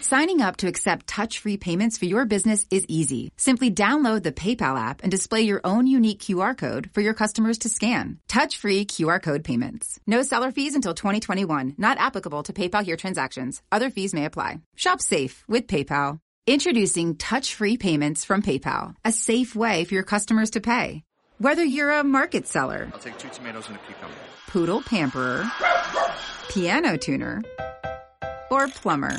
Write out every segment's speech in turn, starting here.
Signing up to accept touch-free payments for your business is easy. Simply download the PayPal app and display your own unique QR code for your customers to scan. Touch-free QR code payments. No seller fees until 2021. Not applicable to PayPal here transactions. Other fees may apply. Shop safe with PayPal. Introducing touch-free payments from PayPal, a safe way for your customers to pay. Whether you're a market seller, I'll take two tomatoes and a cucumber. poodle pamperer, piano tuner, or plumber.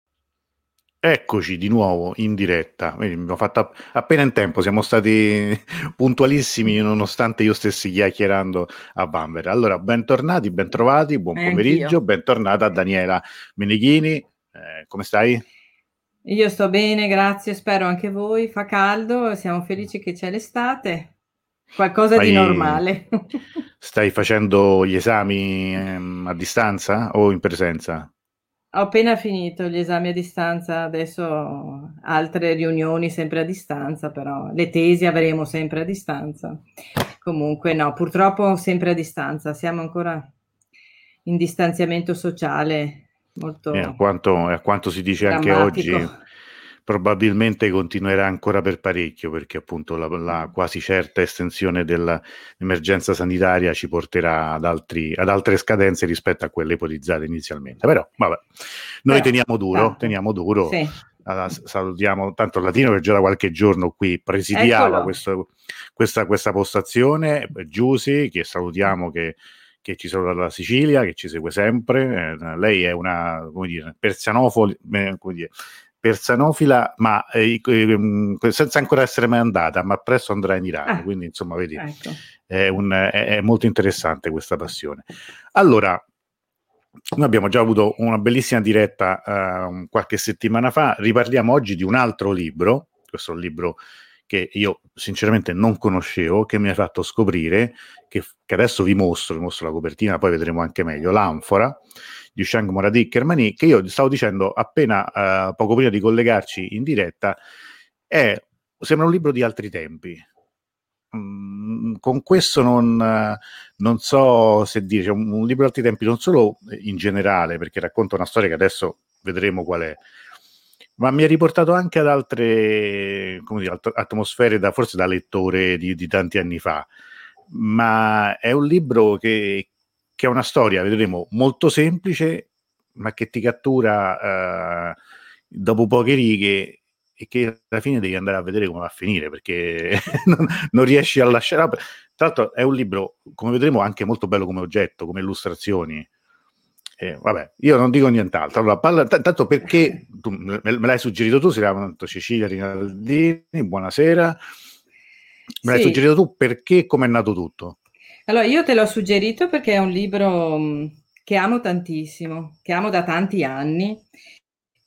Eccoci di nuovo in diretta. Abbiamo fatto appena in tempo, siamo stati puntualissimi nonostante io stessi chiacchierando a Vanvera. Allora, bentornati, bentrovati, buon Eh, pomeriggio, anch'io. bentornata Daniela Meneghini. Eh, come stai? Io sto bene, grazie, spero anche voi. Fa caldo, siamo felici che c'è l'estate. Qualcosa di Fai- normale. Stai facendo gli esami ehm, a distanza o in presenza? Ho appena finito gli esami a distanza, adesso altre riunioni sempre a distanza, però le tesi avremo sempre a distanza. Comunque no, purtroppo sempre a distanza, siamo ancora in distanziamento sociale molto E a quanto, a quanto si dice anche oggi, drammatico. Probabilmente continuerà ancora per parecchio, perché appunto la, la quasi certa estensione dell'emergenza sanitaria ci porterà ad, altri- ad altre scadenze rispetto a quelle ipotizzate inizialmente. Però, vabbè, noi Però, teniamo duro, tanto. teniamo duro. Sì. S- salutiamo tanto Latino che già da qualche giorno qui presidiava questo- questa, questa postazione, Giusy, che salutiamo che, che ci saluta dalla Sicilia, che ci segue sempre. Eh, lei è una, come dire, persianofoli- eh, come dire, persanofila, ma eh, ehm, senza ancora essere mai andata, ma presto andrà in Iran. Ah. Quindi, insomma, vedi, Ecco. è, un- è- è molto interessante questa passione. Allora, noi abbiamo già avuto una bellissima diretta eh, qualche settimana fa, riparliamo oggi di un altro libro, questo è un libro che io sinceramente non conoscevo, che mi ha fatto scoprire, che, che adesso vi mostro, vi mostro la copertina, poi vedremo anche meglio, l'Anfora di Shang Moradi Kermani, che io stavo dicendo appena eh, poco prima di collegarci in diretta, è, sembra un libro di altri tempi. Mm, con questo non, non so se dire, cioè, un, un libro di altri tempi non solo in generale, perché racconta una storia che adesso vedremo qual è, ma mi ha riportato anche ad altre dire, atmosfere, da, forse da lettore di, di tanti anni fa. Ma è un libro che, che ha una storia, vedremo, molto semplice, ma che ti cattura eh, dopo poche righe e che alla fine devi andare a vedere come va a finire perché non, non riesci a lasciare. Tra l'altro è un libro, come vedremo, anche molto bello come oggetto, come illustrazioni. Eh, vabbè, io non dico nient'altro. Allora, parla, t- tanto perché tu, me, me l'hai suggerito tu, si chiama Cecilia Rinaldini, buonasera. Me l'hai Sì. suggerito tu perché come è nato tutto? Allora, io te l'ho suggerito perché è un libro mh, che amo tantissimo, che amo da tanti anni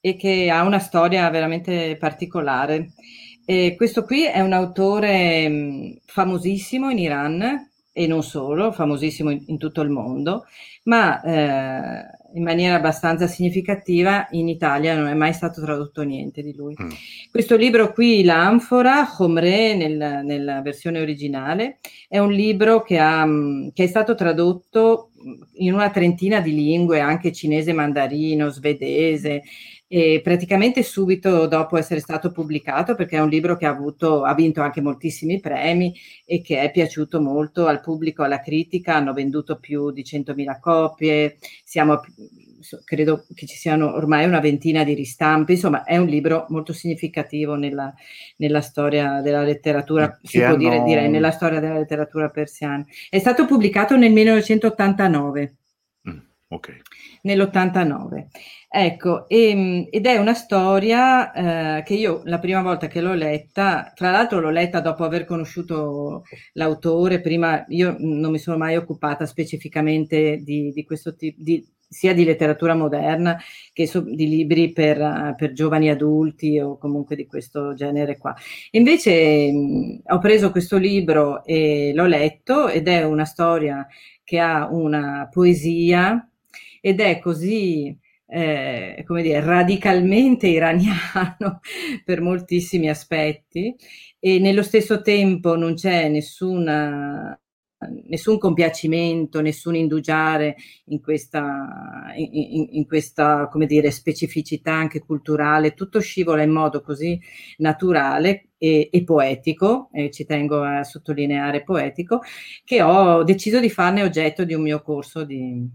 e che ha una storia veramente particolare. E questo qui è un autore mh, famosissimo in Iran e non solo, famosissimo in, in tutto il mondo, ma eh, in maniera abbastanza significativa in Italia non è mai stato tradotto niente di lui. Mm. Questo libro qui, L'Anfora, Homre nel- nella versione originale, è un libro che, ha, mh, che è stato tradotto mh, in una trentina di lingue, anche cinese, mandarino, svedese, e praticamente subito dopo essere stato pubblicato, perché è un libro che ha, avuto, ha vinto anche moltissimi premi e che è piaciuto molto al pubblico, alla critica, hanno venduto più di 100.000 copie, siamo, credo che ci siano ormai una ventina di ristampe, insomma è un libro molto significativo nella, nella storia della letteratura, Che si può dire, direi, nella storia della letteratura persiana. È stato pubblicato nel 1989 Mm, ok. nell'89. Ecco, e- ed è una storia eh, che io la prima volta che l'ho letta, tra l'altro l'ho letta dopo aver conosciuto l'autore, prima io non mi sono mai occupata specificamente di, di questo tipo di sia di letteratura moderna che so, di libri per, per, giovani adulti o comunque di questo genere qua. Invece mh, ho preso questo libro e l'ho letto ed è una storia che ha una poesia ed è così eh, come dire, radicalmente iraniano per moltissimi aspetti. E nello stesso tempo non c'è nessuna nessun compiacimento, nessun indugiare in questa, in, in questa come dire, specificità anche culturale, tutto scivola in modo così naturale e, e poetico, e ci tengo a sottolineare poetico, che ho deciso di farne oggetto di un mio corso di,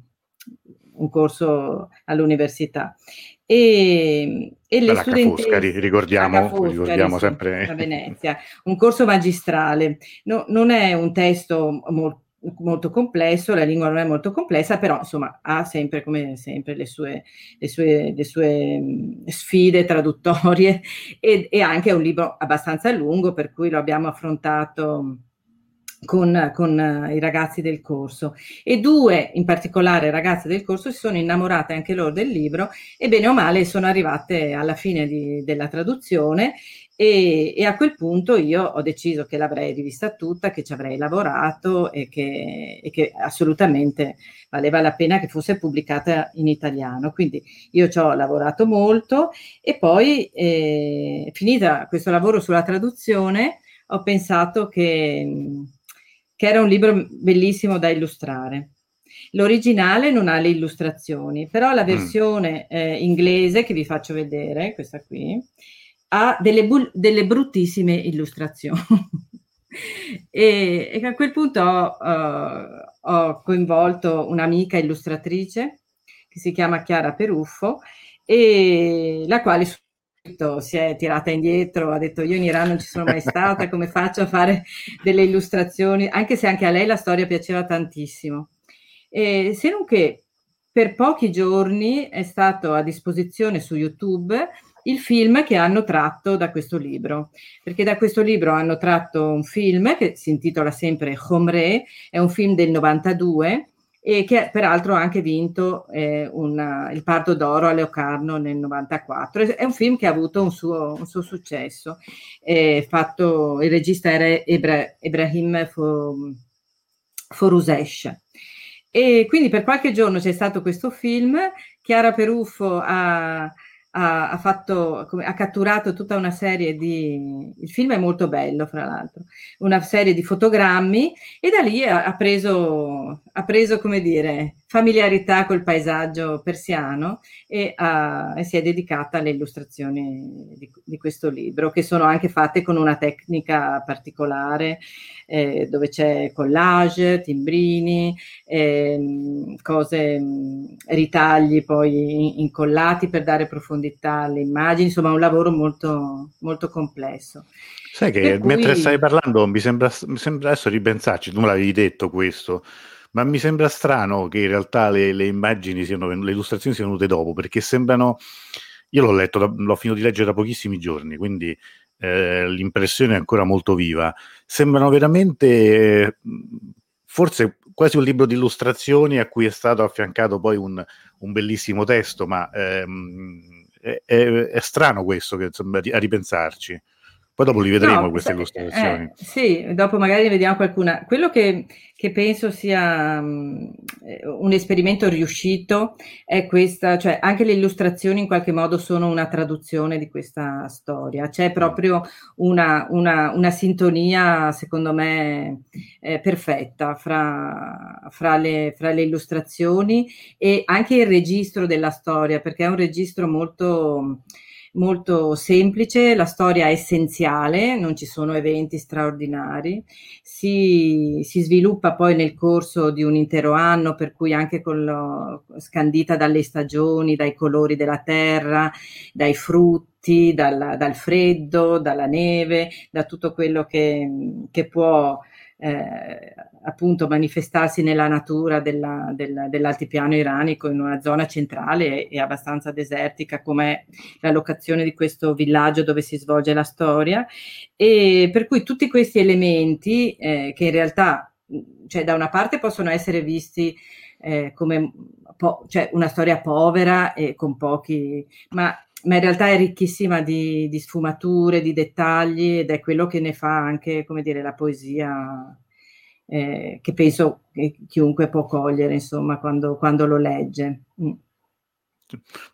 un corso all'università. E, e le studentesse ricordiamo, Foscari, ricordiamo sì, sempre a Venezia, un corso magistrale. No, non è un testo molto molto complesso, la lingua non è molto complessa, però insomma ha sempre, come sempre, le sue, le sue, le sue sfide traduttorie e, e anche è un libro abbastanza lungo, per cui lo abbiamo affrontato con, con uh, i ragazzi del corso e due in particolare ragazze del corso si sono innamorate anche loro del libro e bene o male sono arrivate alla fine di, della traduzione e, e, a quel punto io ho deciso che l'avrei rivista tutta, che ci avrei lavorato e che, e che assolutamente valeva la pena che fosse pubblicata in italiano. Quindi io ci ho lavorato molto e poi eh, finita questo lavoro sulla traduzione ho pensato che che era un libro bellissimo da illustrare. L'originale non ha le illustrazioni, però la mm. versione mm. eh, inglese che vi faccio vedere, questa qui, ha delle, bu- delle bruttissime illustrazioni. e, e, a quel punto ho, uh, ho coinvolto un'amica illustratrice che si chiama Chiara Peruffo e la quale si è tirata indietro, ha detto io in Iran non ci sono mai stata, come faccio a fare delle illustrazioni, anche se anche a lei la storia piaceva tantissimo. E, se non che per pochi giorni è stato a disposizione su YouTube il film che hanno tratto da questo libro, perché da questo libro hanno tratto un film che si intitola sempre Homre, è un film del 92 e che peraltro ha anche vinto eh, una, il Pardo d'Oro a Leocarno nel 94. È un film che ha avuto un suo, un suo successo. Eh, fatto, il regista era Ebra, Ebrahim Forusesh. E quindi per qualche giorno c'è stato questo film, Chiara Peruffo ha ha, ha, fatto, ha, catturato tutta una serie di... Il film è molto bello, fra l'altro, una serie di fotogrammi e da lì ha, ha, preso, ha preso, come dire, familiarità col paesaggio persiano e, e si è dedicata alle illustrazioni di, di, questo libro, che sono anche fatte con una tecnica particolare, eh, dove c'è collage, timbrini, eh, cose, ritagli poi incollati per dare profondità alle immagini, insomma un lavoro molto, molto complesso. Sai che per mentre cui... stai parlando mi sembra, mi sembra adesso ripensarci, tu me l'avevi detto questo, ma mi sembra strano che in realtà le, le immagini siano le illustrazioni siano venute dopo, perché sembrano, io l'ho letto, l'ho finito di leggere da pochissimi giorni, quindi eh, l'impressione è ancora molto viva, sembrano veramente, eh, forse quasi un libro di illustrazioni a cui è stato affiancato poi un, un bellissimo testo, ma ehm, è, è, è, strano questo che, insomma, a ripensarci. Poi dopo li vedremo no, queste illustrazioni. Eh, sì, dopo magari ne vediamo qualcuna. Quello che, che penso sia um, un esperimento riuscito è questa, cioè anche le illustrazioni in qualche modo sono una traduzione di questa storia. C'è proprio una, una, una sintonia, secondo me, eh, perfetta fra, fra, le, fra le illustrazioni e anche il registro della storia, perché è un registro molto molto semplice, la storia è essenziale, non ci sono eventi straordinari, si, si sviluppa poi nel corso di un intero anno, per cui anche lo, scandita dalle stagioni, dai colori della terra, dai frutti, dal, dal freddo, dalla neve, da tutto quello che, che può eh, appunto manifestarsi nella natura della, della, dell'altipiano iranico in una zona centrale e, abbastanza desertica come la locazione di questo villaggio dove si svolge la storia. E per cui tutti questi elementi eh, che in realtà cioè da una parte possono essere visti eh, come po- cioè una storia povera e con pochi, ma, ma in realtà è ricchissima di, di, sfumature, di dettagli ed è quello che ne fa anche, come dire, la poesia eh, che penso che chiunque può cogliere, insomma, quando, quando lo legge. Mm.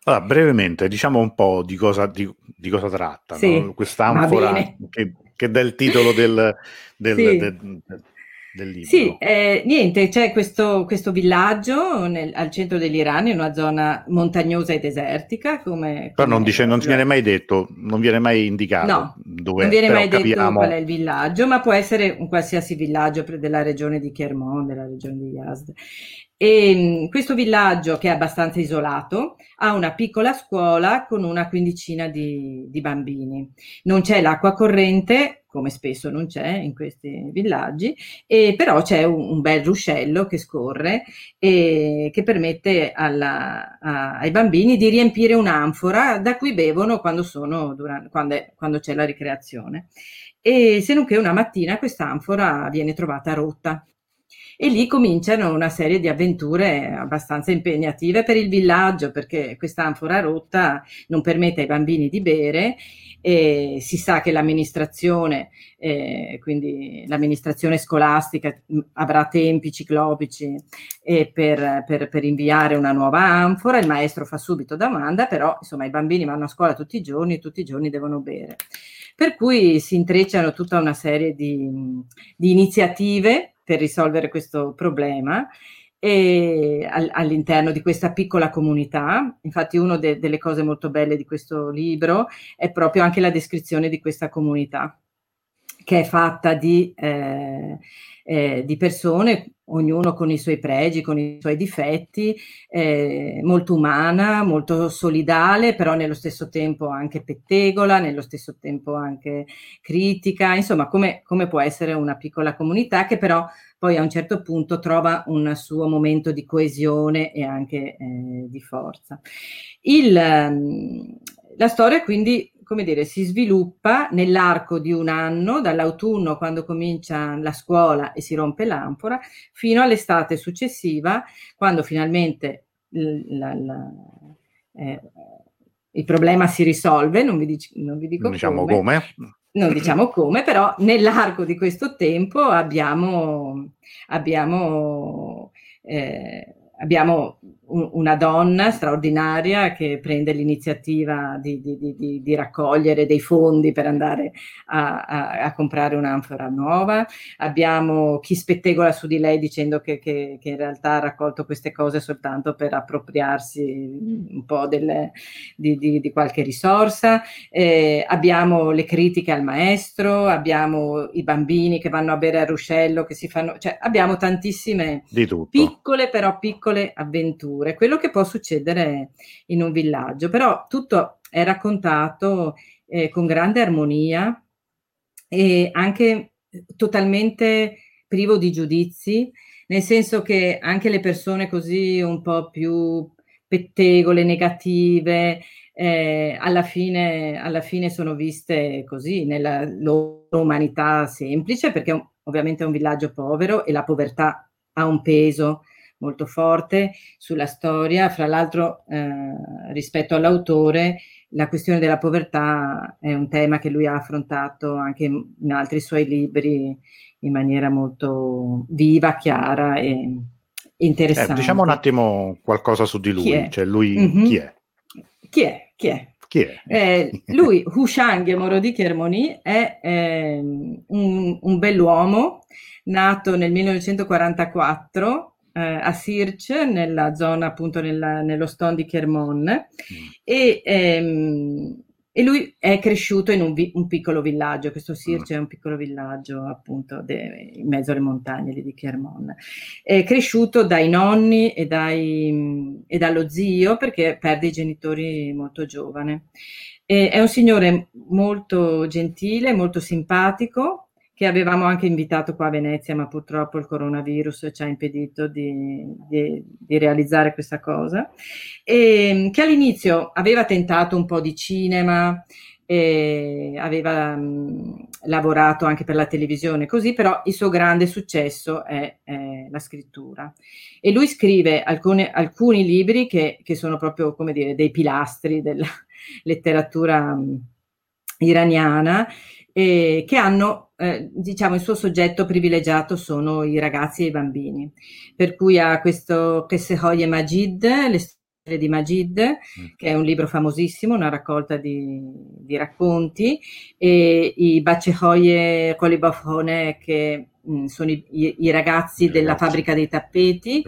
Allora, brevemente, diciamo un po' di cosa, di, di cosa tratta sì, no? quest'anfora che, che, dà il titolo del, del, sì. del, del libro. Sì, eh, niente, c'è questo, questo villaggio nel, al centro dell'Iran, in una zona montagnosa e desertica. Come, Però non, dice, non viene mai detto, non viene mai indicato no, dove Non viene mai capiamo... detto qual è il villaggio, ma può essere un qualsiasi villaggio della regione di Kermon, della regione di Yazd. E mm, questo villaggio, che è abbastanza isolato, ha una piccola scuola con una quindicina di, di bambini. Non c'è l'acqua corrente, come spesso non c'è in questi villaggi, e però c'è un, un bel ruscello che scorre e che permette alla, a, ai bambini di riempire un'anfora da cui bevono quando, sono durante, quando, è, quando c'è la ricreazione. E se non che una mattina quest'anfora viene trovata rotta e lì cominciano una serie di avventure abbastanza impegnative per il villaggio perché questa anfora rotta non permette ai bambini di bere e si sa che l'amministrazione, eh, quindi l'amministrazione scolastica avrà tempi ciclopici eh, per, per, per, inviare una nuova anfora, il maestro fa subito domanda, però insomma i bambini vanno a scuola tutti i giorni, tutti i giorni devono bere. Per cui si intrecciano tutta una serie di, di iniziative per risolvere questo problema e all'interno di questa piccola comunità. Infatti, una de- delle cose molto belle di questo libro è proprio anche la descrizione di questa comunità, che è fatta di, eh, eh, di persone, ognuno con i suoi pregi, con i suoi difetti, eh, molto umana, molto solidale, però nello stesso tempo anche pettegola, nello stesso tempo anche critica, insomma, come, come può essere una piccola comunità che però poi a un certo punto trova un suo momento di coesione e anche eh, di forza. Il, ehm, la storia quindi, come dire, si sviluppa nell'arco di un anno, dall'autunno quando comincia la scuola e si rompe l'anfora, fino all'estate successiva, quando finalmente la, la, eh, il problema si risolve, non vi, dic- non vi dico diciamo come. come non diciamo come, però nell'arco di questo tempo abbiamo, abbiamo, eh, abbiamo una donna straordinaria che prende l'iniziativa di, di, di, di raccogliere dei fondi per andare a, a, a, comprare un'anfora nuova. Abbiamo chi spettegola su di lei dicendo che, che, che in realtà ha raccolto queste cose soltanto per appropriarsi un po' delle, di, qualche risorsa. Eh, abbiamo le critiche al maestro, abbiamo i bambini che vanno a bere al ruscello, che si fanno, cioè abbiamo tantissime piccole però piccole avventure avventure, quello che può succedere in un villaggio, però tutto è raccontato eh, con grande armonia e anche totalmente privo di giudizi, nel senso che anche le persone così un po' più pettegole, negative, eh, alla, fine, alla fine sono viste così nella loro umanità semplice, perché ovviamente è un villaggio povero e la povertà ha un peso molto forte sulla storia. Fra l'altro, eh, rispetto all'autore, la questione della povertà è un tema che lui ha affrontato anche in altri suoi libri in maniera molto viva, chiara e interessante. Eh, diciamo un attimo qualcosa su di lui, chi cioè lui mm-hmm. chi è? Chi è? Chi è? Chi è? Eh, lui, Hushang Morodi Kermoni, è eh, un, un bell'uomo nato nel 1944 eh, a Sirce, nella zona appunto nella, nello Ston di Kermon, mm. e, ehm, e, lui è cresciuto in un, vi- un piccolo villaggio, questo Sirce mm. è un piccolo villaggio appunto de- in mezzo alle montagne di Kermon. È cresciuto dai nonni e, dai, e dallo zio perché perde i genitori molto giovane. E è un signore molto gentile, molto simpatico, che avevamo anche invitato qua a Venezia, ma purtroppo il coronavirus ci ha impedito di, di, di realizzare questa cosa, e che all'inizio aveva tentato un po' di cinema, aveva mh, lavorato anche per la televisione così, però il suo grande successo è, è la scrittura. E lui scrive alcune, alcuni libri che, che, sono proprio, come dire, dei pilastri della letteratura mh, iraniana, eh, che hanno, eh, diciamo, il suo soggetto privilegiato sono i ragazzi e i bambini. Per cui ha questo Kesehoye Majid, le di Majid, mm. che è un libro famosissimo, una raccolta di, di racconti, e i Bacehoye Kolibafone, che mh, mm, sono i, i, i ragazzi della ragazzi. fabbrica dei tappeti,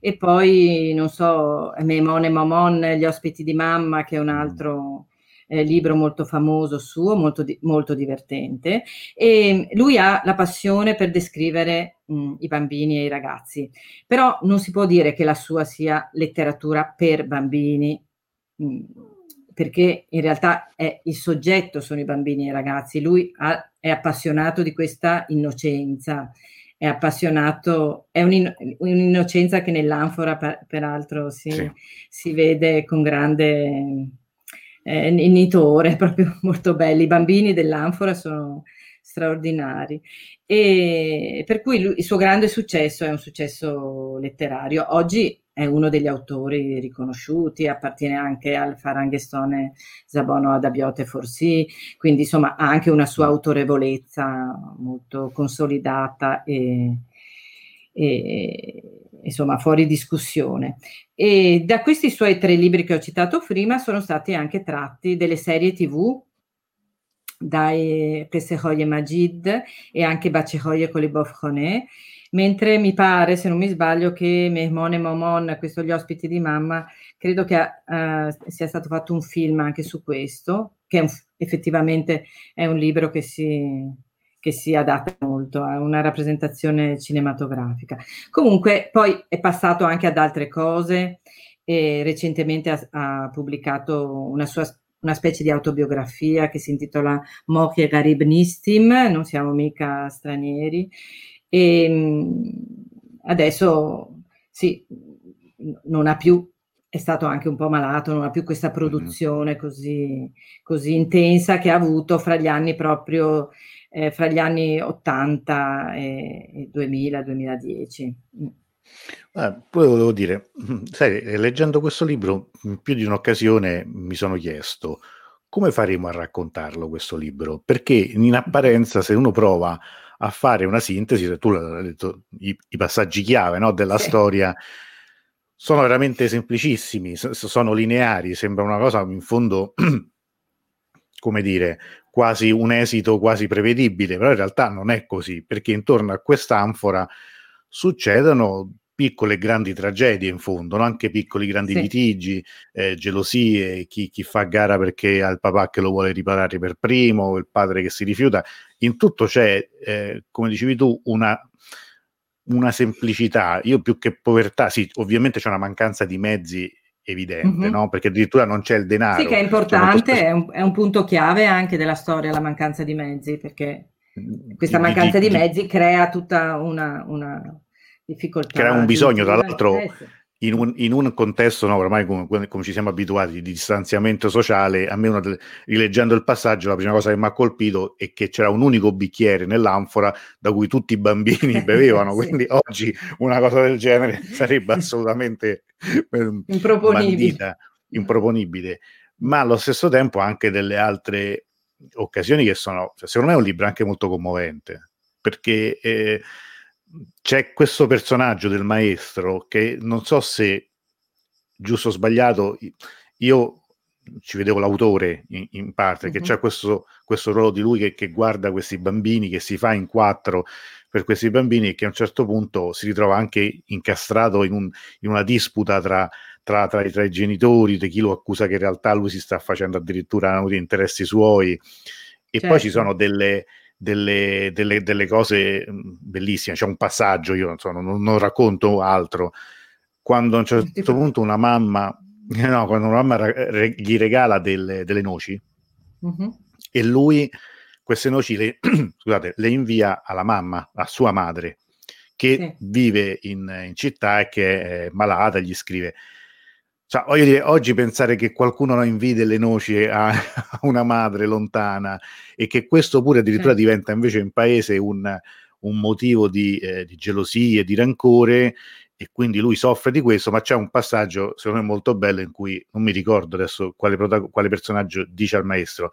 e poi, non so, Memone Momon, Gli ospiti di mamma, che è un mm. altro eh, libro molto famoso suo, molto, di, molto divertente. E lui ha la passione per descrivere mh, mm, i bambini e i ragazzi, però non si può dire che la sua sia letteratura per bambini. Mh, mm, perché in realtà è il soggetto sono i bambini e i ragazzi, lui ha, è appassionato di questa innocenza, è appassionato, è un un'innocenza che nell'anfora per, peraltro si, sì. si, vede con grande eh, nitore, proprio molto belli. I bambini dell'Anfora sono straordinari. E per cui lui, il suo grande successo è un successo letterario. Oggi è uno degli autori riconosciuti, appartiene anche al Faranghestone Zabono Adabiote Forsi, quindi insomma ha anche una sua autorevolezza molto consolidata e, e insomma fuori discussione. E da questi suoi tre libri che ho citato prima sono stati anche tratti delle serie tv dai Pesehoye Majid e anche Bacehoye Kolibov Khone, mentre mi pare, se non mi sbaglio, che Mehmon e Momon, questo gli ospiti di mamma, credo che uh, sia stato fatto un film anche su questo, che è un, effettivamente è un libro che si, che si adatta molto a una rappresentazione cinematografica. Comunque poi è passato anche ad altre cose e recentemente ha, ha pubblicato una sua una specie di autobiografia che si intitola Mochi e Garib Nistim, non siamo mica stranieri. E ehm, adesso sì, non ha più, è stato anche un po' malato, non ha più questa produzione così, così intensa che ha avuto fra gli anni proprio eh, fra gli anni 80 e, 2000-2010. Eh, poi volevo dire, sai, leggendo questo libro, in più di un'occasione mi sono chiesto come faremo a raccontarlo questo libro? Perché in apparenza, se uno prova a fare una sintesi, tu l'hai detto, i, i passaggi chiave no, della sì. storia sono veramente semplicissimi, sono lineari, sembra una cosa in fondo, come dire, quasi un esito quasi prevedibile, però in realtà non è così, perché intorno a quest'anfora succedono piccole e grandi tragedie in fondo, no? anche piccoli grandi sì. litigi, eh, gelosie, chi, chi, fa gara perché ha il papà che lo vuole riparare per primo, il padre che si rifiuta, in tutto c'è, eh, come dicevi tu, una, una semplicità, io più che povertà, sì, ovviamente c'è una mancanza di mezzi evidente, mm-hmm. no? Perché addirittura non c'è il denaro. Sì, che è importante, cioè, è, un, è, un, punto chiave anche della storia, la mancanza di mezzi, perché mm, questa mancanza di, di, di mezzi crea tutta una, una difficoltà. Crea un bisogno, tra l'altro, in un, in un, contesto, no, ormai come, come, ci siamo abituati, di distanziamento sociale, a me delle, rileggendo il passaggio, la prima cosa che mi ha colpito è che c'era un unico bicchiere nell'anfora da cui tutti i bambini bevevano, sì. quindi oggi una cosa del genere sarebbe assolutamente. Bandita, improponibile. Ma allo stesso tempo anche delle altre occasioni che sono, cioè, secondo me è un libro anche molto commovente, perché... Eh, c'è questo personaggio del maestro che non so se giusto o sbagliato, io ci vedevo l'autore in, in parte, mm-hmm. che c'è questo, questo, ruolo di lui che, che, guarda questi bambini, che si fa in quattro per questi bambini che a un certo punto si ritrova anche incastrato in, un, in una disputa tra, tra, tra, i, tra, i, genitori, di chi lo accusa che in realtà lui si sta facendo addirittura interessi suoi. E certo. poi ci certo. sono delle, delle, delle, delle cose mm, bellissime. C'è un passaggio, io non, so, non, non racconto altro, quando a un certo punto una mamma, no, quando una mamma gli regala delle, delle noci uh-huh. e lui queste noci le, scusate, le invia alla mamma, a sua madre, che sì. vive in, in, città e che è malata, gli scrive Cioè, voglio dire, oggi pensare che qualcuno non invide le noci a, a una madre lontana e che questo pure addirittura sì. diventa invece in paese un, un motivo di, eh, di gelosia, di rancore e quindi lui soffre di questo, ma c'è un passaggio secondo me molto bello in cui non mi ricordo adesso quale, protago- quale personaggio dice al maestro,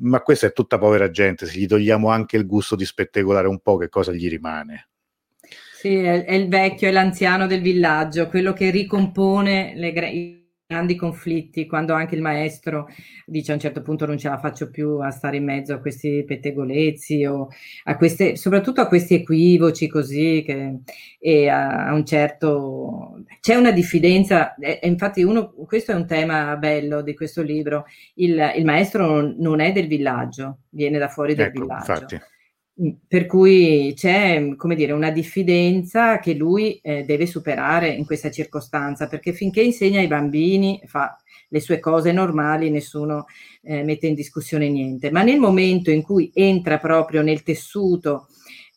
ma questa è tutta povera gente, se gli togliamo anche il gusto di spettacolare un po', che cosa gli rimane? Sì, è, è il vecchio, è l'anziano del villaggio, quello che ricompone le, grandi conflitti quando anche il maestro dice a un certo punto non ce la faccio più a stare in mezzo a questi pettegolezzi o a queste, soprattutto a questi equivoci così che, e a, a un certo c'è una diffidenza e, e, infatti uno, questo è un tema bello di questo libro il, il maestro non, non, è del villaggio viene da fuori del ecco, villaggio infatti. Mm, per cui c'è, come dire, una diffidenza che lui eh, deve superare in questa circostanza, perché finché insegna ai bambini, fa le sue cose normali, nessuno eh, mette in discussione niente. Ma nel momento in cui entra proprio nel tessuto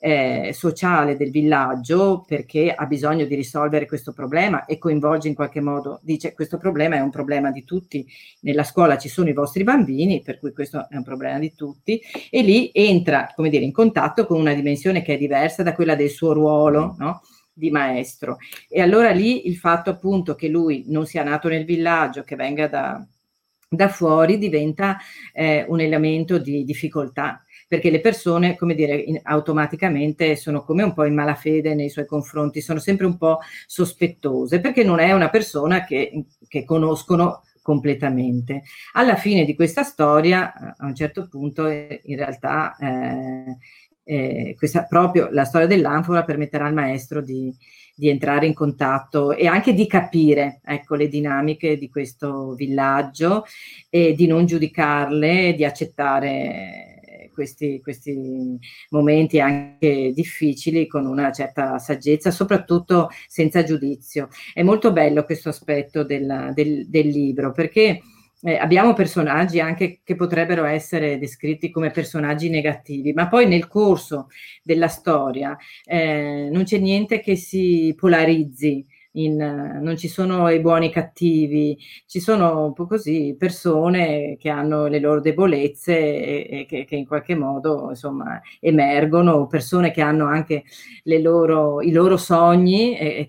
eh, sociale del villaggio perché ha bisogno di risolvere questo problema e coinvolge in qualche modo, dice questo problema è un problema di tutti, nella scuola ci sono i vostri bambini, per cui questo è un problema di tutti, e lì entra, come dire, in contatto con una dimensione che è diversa da quella del suo ruolo, no? di maestro. E allora lì il fatto appunto che lui non sia nato nel villaggio, che venga da, da fuori, diventa eh, un elemento di difficoltà perché le persone, come dire, in, automaticamente sono come un po' in malafede nei suoi confronti, sono sempre un po' sospettose, perché non è una persona che, che conoscono completamente. Alla fine di questa storia, a un certo punto, eh, in realtà, eh, eh, questa, proprio la storia dell'anfora permetterà al maestro di, di, entrare in contatto e anche di capire ecco, le dinamiche di questo villaggio e di non giudicarle, di accettare questi, questi momenti anche difficili con una certa saggezza, soprattutto senza giudizio. È molto bello questo aspetto del, del, del libro perché eh, abbiamo personaggi anche che potrebbero essere descritti come personaggi negativi, ma poi nel corso della storia eh, non c'è niente che si polarizzi in, non ci sono i buoni e i cattivi, ci sono un po' così persone che hanno le loro debolezze e, e che, che, in qualche modo insomma emergono, persone che hanno anche loro, i loro sogni e,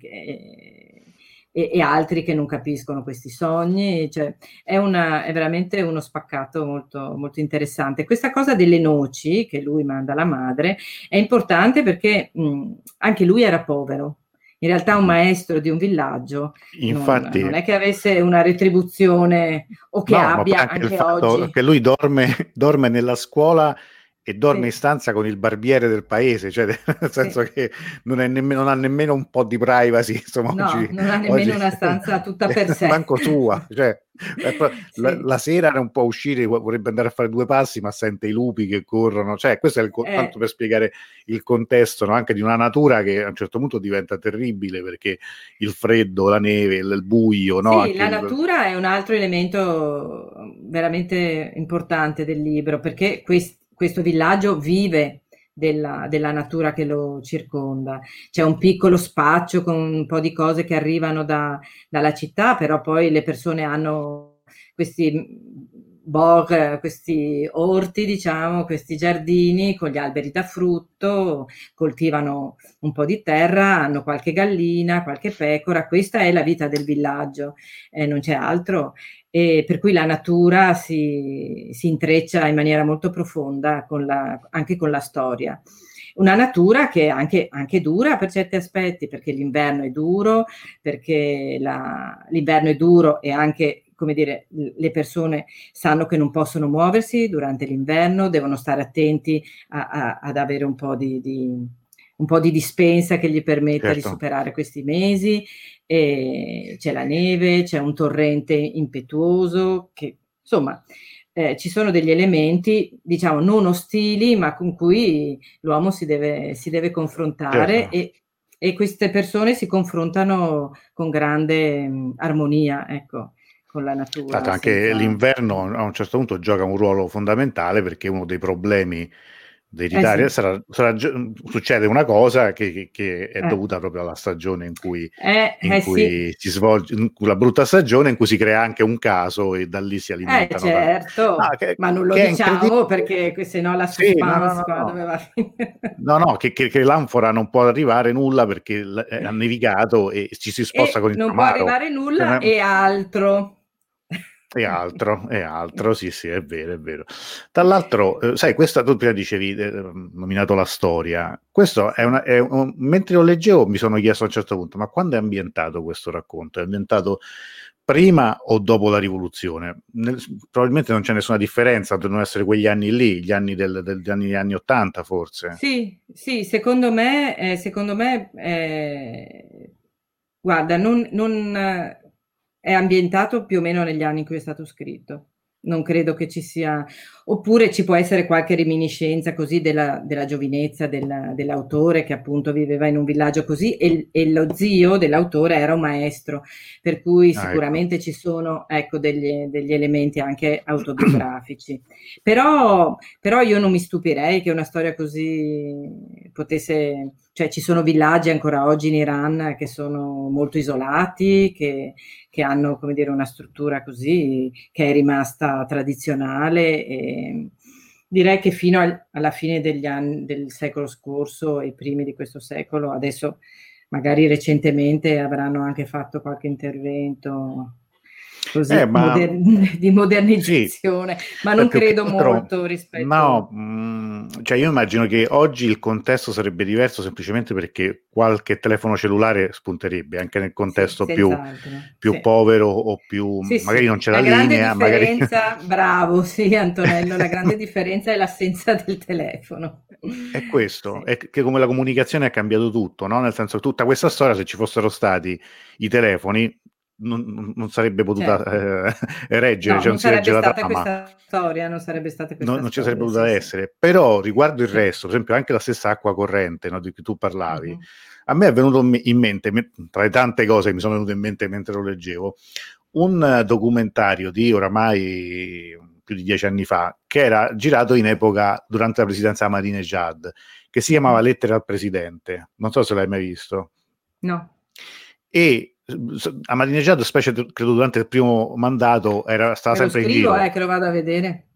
e, e, altri che non capiscono questi sogni, cioè è, una, è veramente uno spaccato molto, molto interessante. Questa cosa delle noci che lui manda alla madre è importante perché mh, anche lui era povero, in realtà un maestro di un villaggio Infatti, non, non è che avesse una retribuzione o che no, abbia anche, anche oggi. Che lui dorme, dorme nella scuola e dorme sì. in stanza con il barbiere del paese, cioè nel senso sì. che non, nemmeno, non, ha nemmeno un po' di privacy. Insomma, no, oggi, non ha nemmeno oggi, una stanza tutta per sé. Manco sua, cioè, sì. la, la, sera non può uscire, vorrebbe andare a fare due passi, ma sente i lupi che corrono. Cioè, questo è il eh. tanto per spiegare il contesto no? anche di una natura che a un certo punto diventa terribile perché il freddo, la neve, il, il buio. No? Sì, la natura è un altro elemento veramente importante del libro perché questi questo villaggio vive della, della, natura che lo circonda. C'è un piccolo spaccio con un po' di cose che arrivano da, dalla città, però poi le persone hanno questi bog, questi orti, diciamo, questi giardini con gli alberi da frutto, coltivano un po' di terra, hanno qualche gallina, qualche pecora, questa è la vita del villaggio, eh, non c'è altro e per cui la natura si, si intreccia in maniera molto profonda con la, anche con la storia. Una natura che è anche, anche, dura per certi aspetti, perché l'inverno è duro, perché la, l'inverno è duro e anche come dire, le persone sanno che non possono muoversi durante l'inverno, devono stare attenti a, a, ad avere un po' di, di, un po' di dispensa che gli permetta certo. di superare questi mesi e c'è la neve, c'è un torrente impetuoso, che insomma eh, ci sono degli elementi, diciamo, non ostili, ma con cui l'uomo si deve, si deve confrontare certo. e, e, queste persone si confrontano con grande mh, armonia, ecco, con la natura. Anche senza... l'inverno a un certo punto gioca un ruolo fondamentale perché uno dei problemi d'ereditare, Eh sì. sarà- sarà gi- succede una cosa che, che- che è Eh. dovuta proprio alla stagione in cui, Eh, in eh cui sì, si svolge, la brutta stagione in cui si crea anche un caso e da lì si eh alimentano. certo, Ah, che- ma non lo diciamo perché se no la Sì, no, no, no, doveva finire. No, no, che, che- che l'anfora non può arrivare nulla perché ha nevicato e ci si sposta E con il non può Tamaro arrivare nulla Eh, e altro. E altro, e altro, sì, sì, è vero, è vero. Tra l'altro, eh, sai, questa tu prima dicevi, eh, nominato la storia, questo è, una, è un, mentre lo leggevo mi sono chiesto a un certo punto, ma quando è ambientato questo racconto? È ambientato prima o dopo la rivoluzione? Nel- probabilmente non c'è nessuna differenza, devono essere quegli anni lì, gli anni del- del- degli anni, anni 80 forse. Sì, sì, secondo me, eh, secondo me eh, guarda, non, non, è ambientato più o meno negli anni in cui è stato scritto. Non credo che ci sia, oppure ci può essere qualche reminiscenza così della, della giovinezza della- dell'autore che appunto viveva in un villaggio così e, e lo zio dell'autore era un maestro, per cui Ah, ecco. sicuramente ci sono ecco, degli, degli elementi anche autobiografici. Però, però io non mi stupirei che una storia così potesse, cioè ci sono villaggi ancora oggi in Iran che sono molto isolati, che, che hanno come dire una struttura così che è rimasta tradizionale e direi che fino al- alla fine degli anni del secolo scorso e primi di questo secolo, adesso magari recentemente avranno anche fatto qualche intervento così Eh, ma- moder- di modernizzazione, ma non credo altro- molto rispetto No, mm, cioè io immagino che oggi il contesto sarebbe diverso semplicemente perché qualche telefono cellulare spunterebbe anche nel contesto Sì, più, più sì. povero o più Sì, sì. magari non c'è la, grande linea, magari differenza, bravo, sì, Antonello, la grande differenza è l'assenza del telefono. è questo, Sì. è che come la comunicazione ha cambiato tutto, no? Nel senso che tutta questa storia se ci fossero stati i telefoni non, non sarebbe potuta eh, reggere, No, cioè non non si sarebbe regge la stata trama. questa storia, non sarebbe stata questa non, non ci sarebbe potuta sì, sì. essere. Però riguardo il resto, per esempio, anche la stessa acqua corrente no, di cui tu parlavi, Mhm. a me è venuto in- mente, me- tra le tante cose che mi sono venute in mente mentre lo leggevo, un documentario di oramai più di dieci anni fa, che era girato in epoca durante la presidenza di Ahmadinejad, che si chiamava Mm. Lettere al Presidente. Non so se l'hai mai visto. No, E s- Ahmadinejad, specie credo durante il primo mandato, era, stava sempre in scrivo, giro. eh, che lo vado a vedere.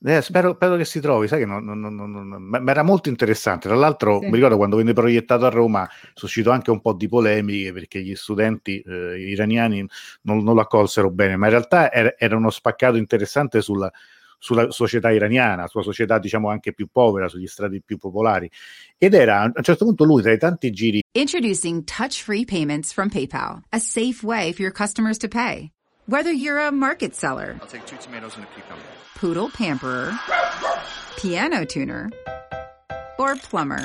Eh, spero, spero che si trovi, sai che non, non- non- non- era molto interessante. Tra l'altro, Sì. mi ricordo quando venne proiettato a Roma, suscitò anche un po' di polemiche perché gli studenti eh, iraniani non, non lo accolsero bene, ma in realtà era, era uno spaccato interessante sulla, sulla società iraniana, sulla società diciamo anche più povera, sugli strati più popolari. Ed era a un certo punto lui, tra i tanti giri Introducing touch free payments from PayPal, a safe way for your customers to pay. Whether you're a market seller, I'll take two tomatoes and a cucumber. poodle pamperer, piano tuner, or plumber.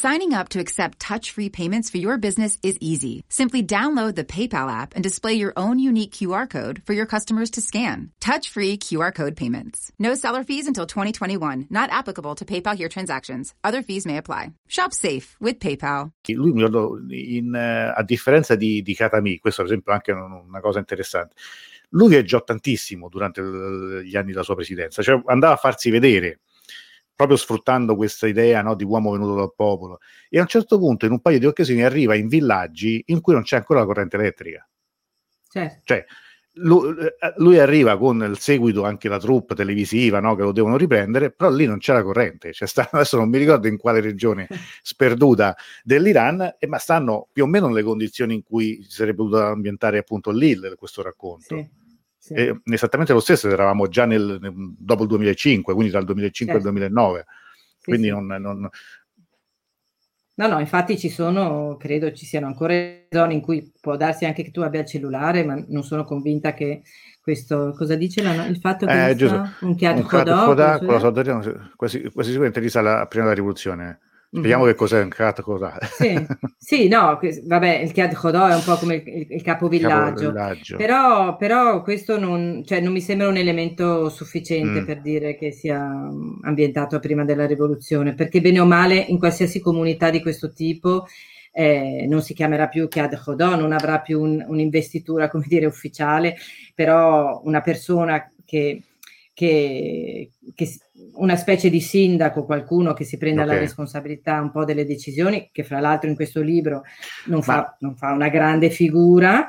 Signing up to accept touch-free payments for your business is easy. Simply download the PayPal app and display your own unique QR code for your customers to scan. Touch-free QR code payments. No seller fees until 2021, not applicable to PayPal here transactions. Other fees may apply. Shop safe with PayPal. lui mi in, eh, a differenza di, di Katami, questo per esempio è anche un- una cosa interessante, lui viaggiò tantissimo durante gli anni della sua presidenza, cioè andava a farsi vedere, proprio sfruttando questa idea no, di uomo venuto dal popolo, e a un certo punto in un paio di occasioni arriva in villaggi in cui non c'è ancora la corrente elettrica. Certo. Cioè, lui, eh, lui arriva con il seguito anche la troupe televisiva no, che lo devono riprendere, però lì non c'è la corrente. Cioè, sta, adesso non mi ricordo in quale regione sperduta dell'Iran, eh, ma stanno più o meno nelle condizioni in cui si sarebbe potuto ambientare appunto lì questo racconto. Sì, sì. E esattamente lo stesso, eravamo già nel, nel- dopo il 2005, quindi dal 2005 Certo. al 2009. Sì, Quindi sì. non, non- No, no, infatti ci sono, credo ci siano ancora zone in cui può darsi anche che tu abbia il cellulare, ma non sono convinta che questo, cosa dice la, il fatto che Eh, giusto. un con la soldatina, quasi, quasi sicuramente risale prima della rivoluzione. Spieghiamo Mhm. che cos'è un Khat Khoda. Sì, sì, no, vabbè, il Chiad Khodor è un po' come il, il- il capovillaggio, Capovillaggio. però, però questo non, cioè, non mi sembra un elemento sufficiente Mm. per dire che sia ambientato prima della rivoluzione, perché bene o male in qualsiasi comunità di questo tipo eh, non si chiamerà più Chiad Khodor, non avrà più un- un'investitura, come dire, ufficiale, però una persona che, che- che una specie di sindaco, qualcuno che si prenda la Ok. responsabilità un po' delle decisioni, che fra l'altro in questo libro non fa, Ma- non fa una grande figura.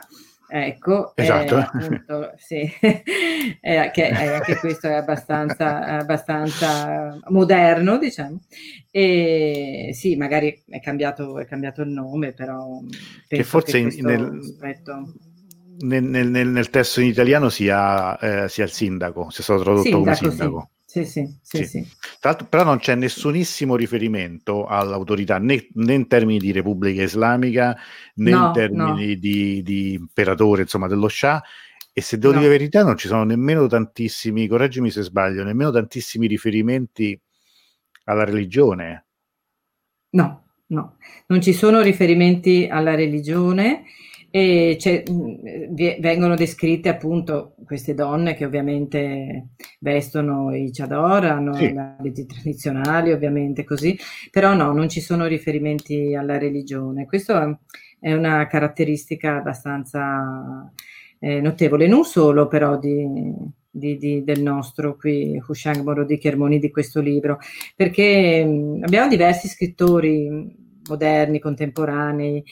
Ecco, eh, Esatto. appunto, sì, Eh, che eh, anche questo è abbastanza, abbastanza moderno, diciamo. E sì, magari è cambiato, è cambiato il nome, però penso forse questo nel- aspetto- Nel, nel- nel- testo in italiano sia, eh, sia il sindaco, sia stato tradotto come Sindaco, sindaco. sì, sì, sì, Sì. sì. Tra l'altro, però non c'è nessunissimo riferimento all'autorità né, né in termini di Repubblica Islamica né No, in termini di, di imperatore, insomma, dello Shah. E se devo No. dire la verità, non ci sono nemmeno tantissimi, correggimi se sbaglio, nemmeno tantissimi riferimenti alla religione. No, no, non ci sono riferimenti alla religione e vi- vengono descritte appunto queste donne che ovviamente vestono i chador, hanno Sì. abiti tradizionali, ovviamente così, però no, non ci sono riferimenti alla religione. Questo è una caratteristica abbastanza eh, notevole, non solo però di, di- di- del nostro qui, Hushang Morodi Kermoni, di questo libro, perché mh, abbiamo diversi scrittori mh, moderni, contemporanei,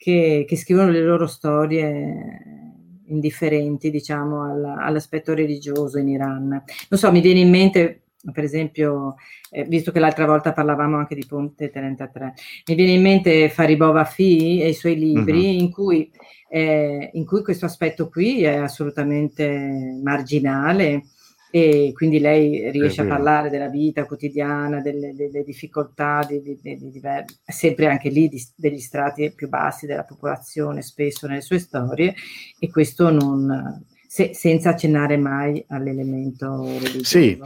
che, che scrivono le loro storie indifferenti, diciamo, alla- all'aspetto religioso in Iran. Non so, mi viene in mente, per esempio, eh, visto che l'altra volta parlavamo anche di Ponte 33, mi viene in mente Faribo Wafi e i suoi libri in cui eh, in cui questo aspetto qui è assolutamente marginale e quindi lei riesce a parlare della vita quotidiana, delle, delle difficoltà, di, di- di- sempre anche lì degli strati più bassi della popolazione, spesso nelle sue storie, e questo non, se- senza accennare mai all'elemento religioso. Sì.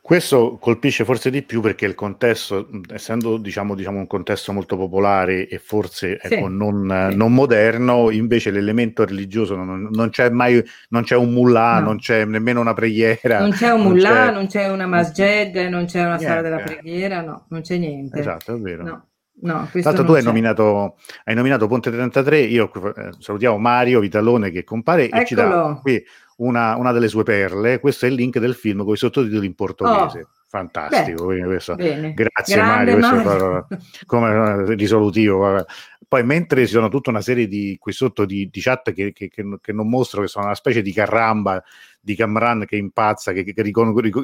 Questo colpisce forse di più perché il contesto, essendo diciamo, diciamo un contesto molto popolare e forse Sì, ecco, non, eh, sì. non moderno, invece l'elemento religioso non, non c'è mai, non c'è un mullah, No. non c'è nemmeno una preghiera. Non c'è un non mullah, c'è- non c'è una masjid, non c'è una sala della Niente. preghiera, no, non c'è niente. Esatto, è vero. No, no, non tu hai nominato, hai nominato Ponte 33, io eh, salutiamo Mario Vitalone che compare e ci dà Eccolo. qui una, una delle sue perle, questo è il link del film con i sottotitoli in portoghese, Oh. fantastico, quindi questo- grazie Grande Mario, Mario. come eh, risolutivo. Poi mentre ci sono tutta una serie di qui sotto di, di chat che, che- che- che non mostro, che sono una specie di carramba di Camran che impazza, che,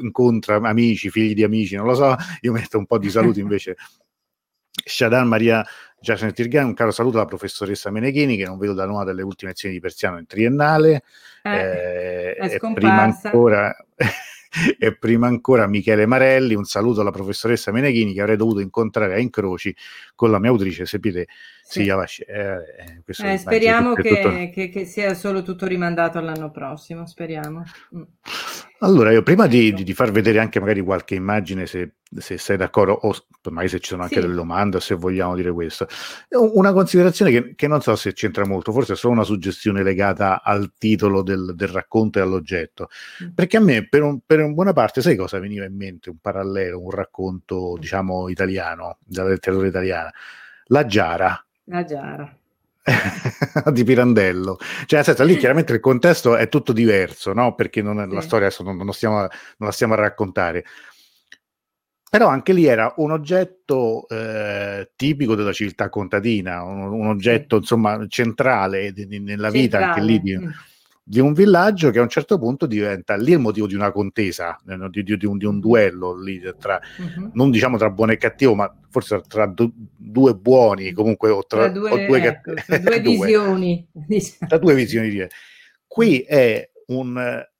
incontra amici, figli di amici, non lo so, io metto un po' di saluti invece. Shadan Maria Giacomo Tirgan, un caro saluto alla professoressa Meneghini che non vedo da una delle ultime lezioni di Persiano in triennale. Eh, Eh, è e scomparsa. prima ancora e prima ancora Michele Marelli, un saluto alla professoressa Meneghini che avrei dovuto incontrare a incroci con la mia autrice Sepide sì. Siavash. Eh, eh, Eh, speriamo che- che, tutto- che- che sia solo tutto rimandato all'anno prossimo, speriamo. Mm. Allora, io prima di, di- far vedere anche magari qualche immagine, se, se sei d'accordo, o magari se ci sono anche Sì. delle domande, se vogliamo dire questo, Un- una considerazione che, che non so se c'entra molto, forse è solo una suggestione legata al titolo del, del racconto e all'oggetto, Mm. perché a me per, un- per buona parte, sai cosa veniva in mente? Un parallelo, un racconto, diciamo, italiano, della letteratura italiana. La Giara. La Giara. di Pirandello, cioè nel senso lì chiaramente il contesto è tutto diverso, no? Perché non è, la Sì. storia adesso non, non stiamo, non la stiamo a raccontare, però anche lì era un oggetto eh, tipico della civiltà contadina, un, un oggetto insomma centrale di- di- nella vita anche lì di, Centrale. Di un villaggio che a un certo punto diventa lì il motivo di una contesa, eh, di, di- di un, di un duello lì tra, Mhm. non diciamo tra buono e cattivo, ma forse tra du- due buoni comunque o tra, Tra due, o due ecco, cattivi. tra due visioni. diciamo. tra due visioni di qui è un eh,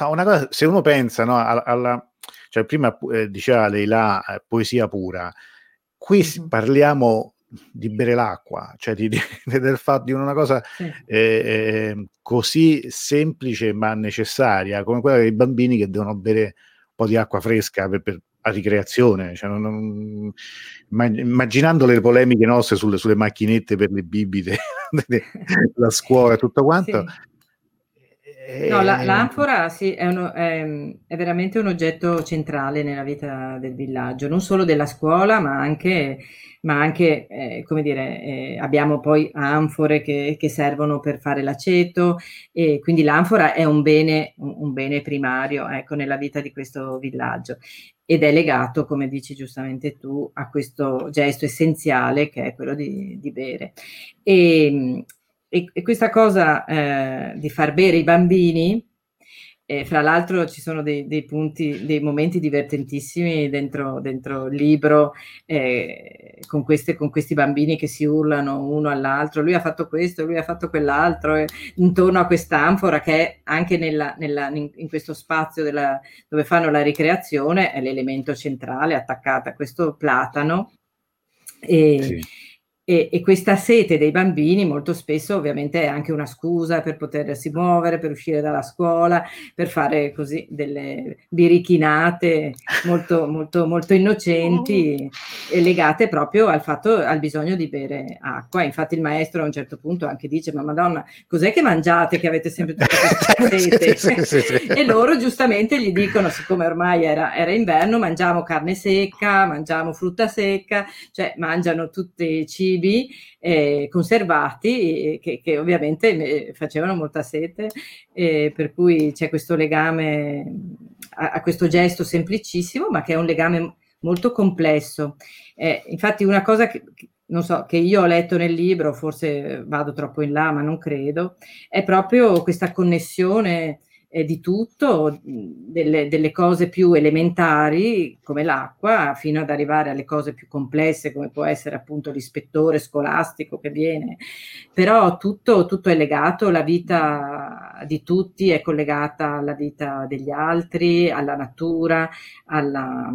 una cosa se uno pensa no, alla, alla- cioè prima eh, diceva Leila eh, poesia pura qui Mhm. parliamo di bere l'acqua, cioè di, di, del fatto di una cosa sì. eh, eh, così semplice ma necessaria, come quella dei bambini che devono bere un po' di acqua fresca per, per a ricreazione. Cioè non, non, immaginando le polemiche nostre sulle, sulle macchinette per le bibite, la scuola e tutto quanto. Sì. No, la, eh, l'anfora sì, è, uno, è, è, veramente un oggetto centrale nella vita del villaggio, non solo della scuola, ma anche, ma anche eh, come dire, eh, abbiamo poi anfore che, che, servono per fare l'aceto e quindi l'anfora è un bene, un, bene primario ecco, nella vita di questo villaggio ed è legato, come dici giustamente tu, a questo gesto essenziale che è quello di, di bere. E, e, e questa cosa eh, di far bere i bambini, eh, fra l'altro ci sono dei, dei, punti, dei momenti divertentissimi dentro, dentro il libro eh, con, queste, con, questi bambini che si urlano uno all'altro, lui ha fatto questo, lui ha fatto quell'altro, intorno a quest'anfora che è anche nella, nella, in, in, questo spazio della, dove fanno la ricreazione è l'elemento centrale attaccato a questo platano. E, sì e, e, questa sete dei bambini molto spesso ovviamente è anche una scusa per potersi muovere, per uscire dalla scuola, per fare così delle birichinate molto, molto, molto innocenti e legate proprio al fatto, al bisogno di bere acqua. Infatti il maestro a un certo punto anche dice, ma madonna, cos'è che mangiate che avete sempre tutta questa sete? sì, sì, sì, e loro giustamente gli dicono, siccome ormai era, era inverno, mangiamo carne secca, mangiamo frutta secca, cioè mangiano tutti i cibi cibi eh, conservati che, che, ovviamente eh, facevano molta sete, eh, per cui c'è questo legame a, a, questo gesto semplicissimo, ma che è un legame molto complesso. Eh, infatti una cosa che, non so, che io ho letto nel libro, forse vado troppo in là, ma non credo, è proprio questa connessione eh, di tutto, delle, delle, cose più elementari come l'acqua, fino ad arrivare alle cose più complesse come può essere appunto l'ispettore scolastico che viene, però tutto, tutto è legato, la vita di tutti è collegata alla vita degli altri, alla natura, alla,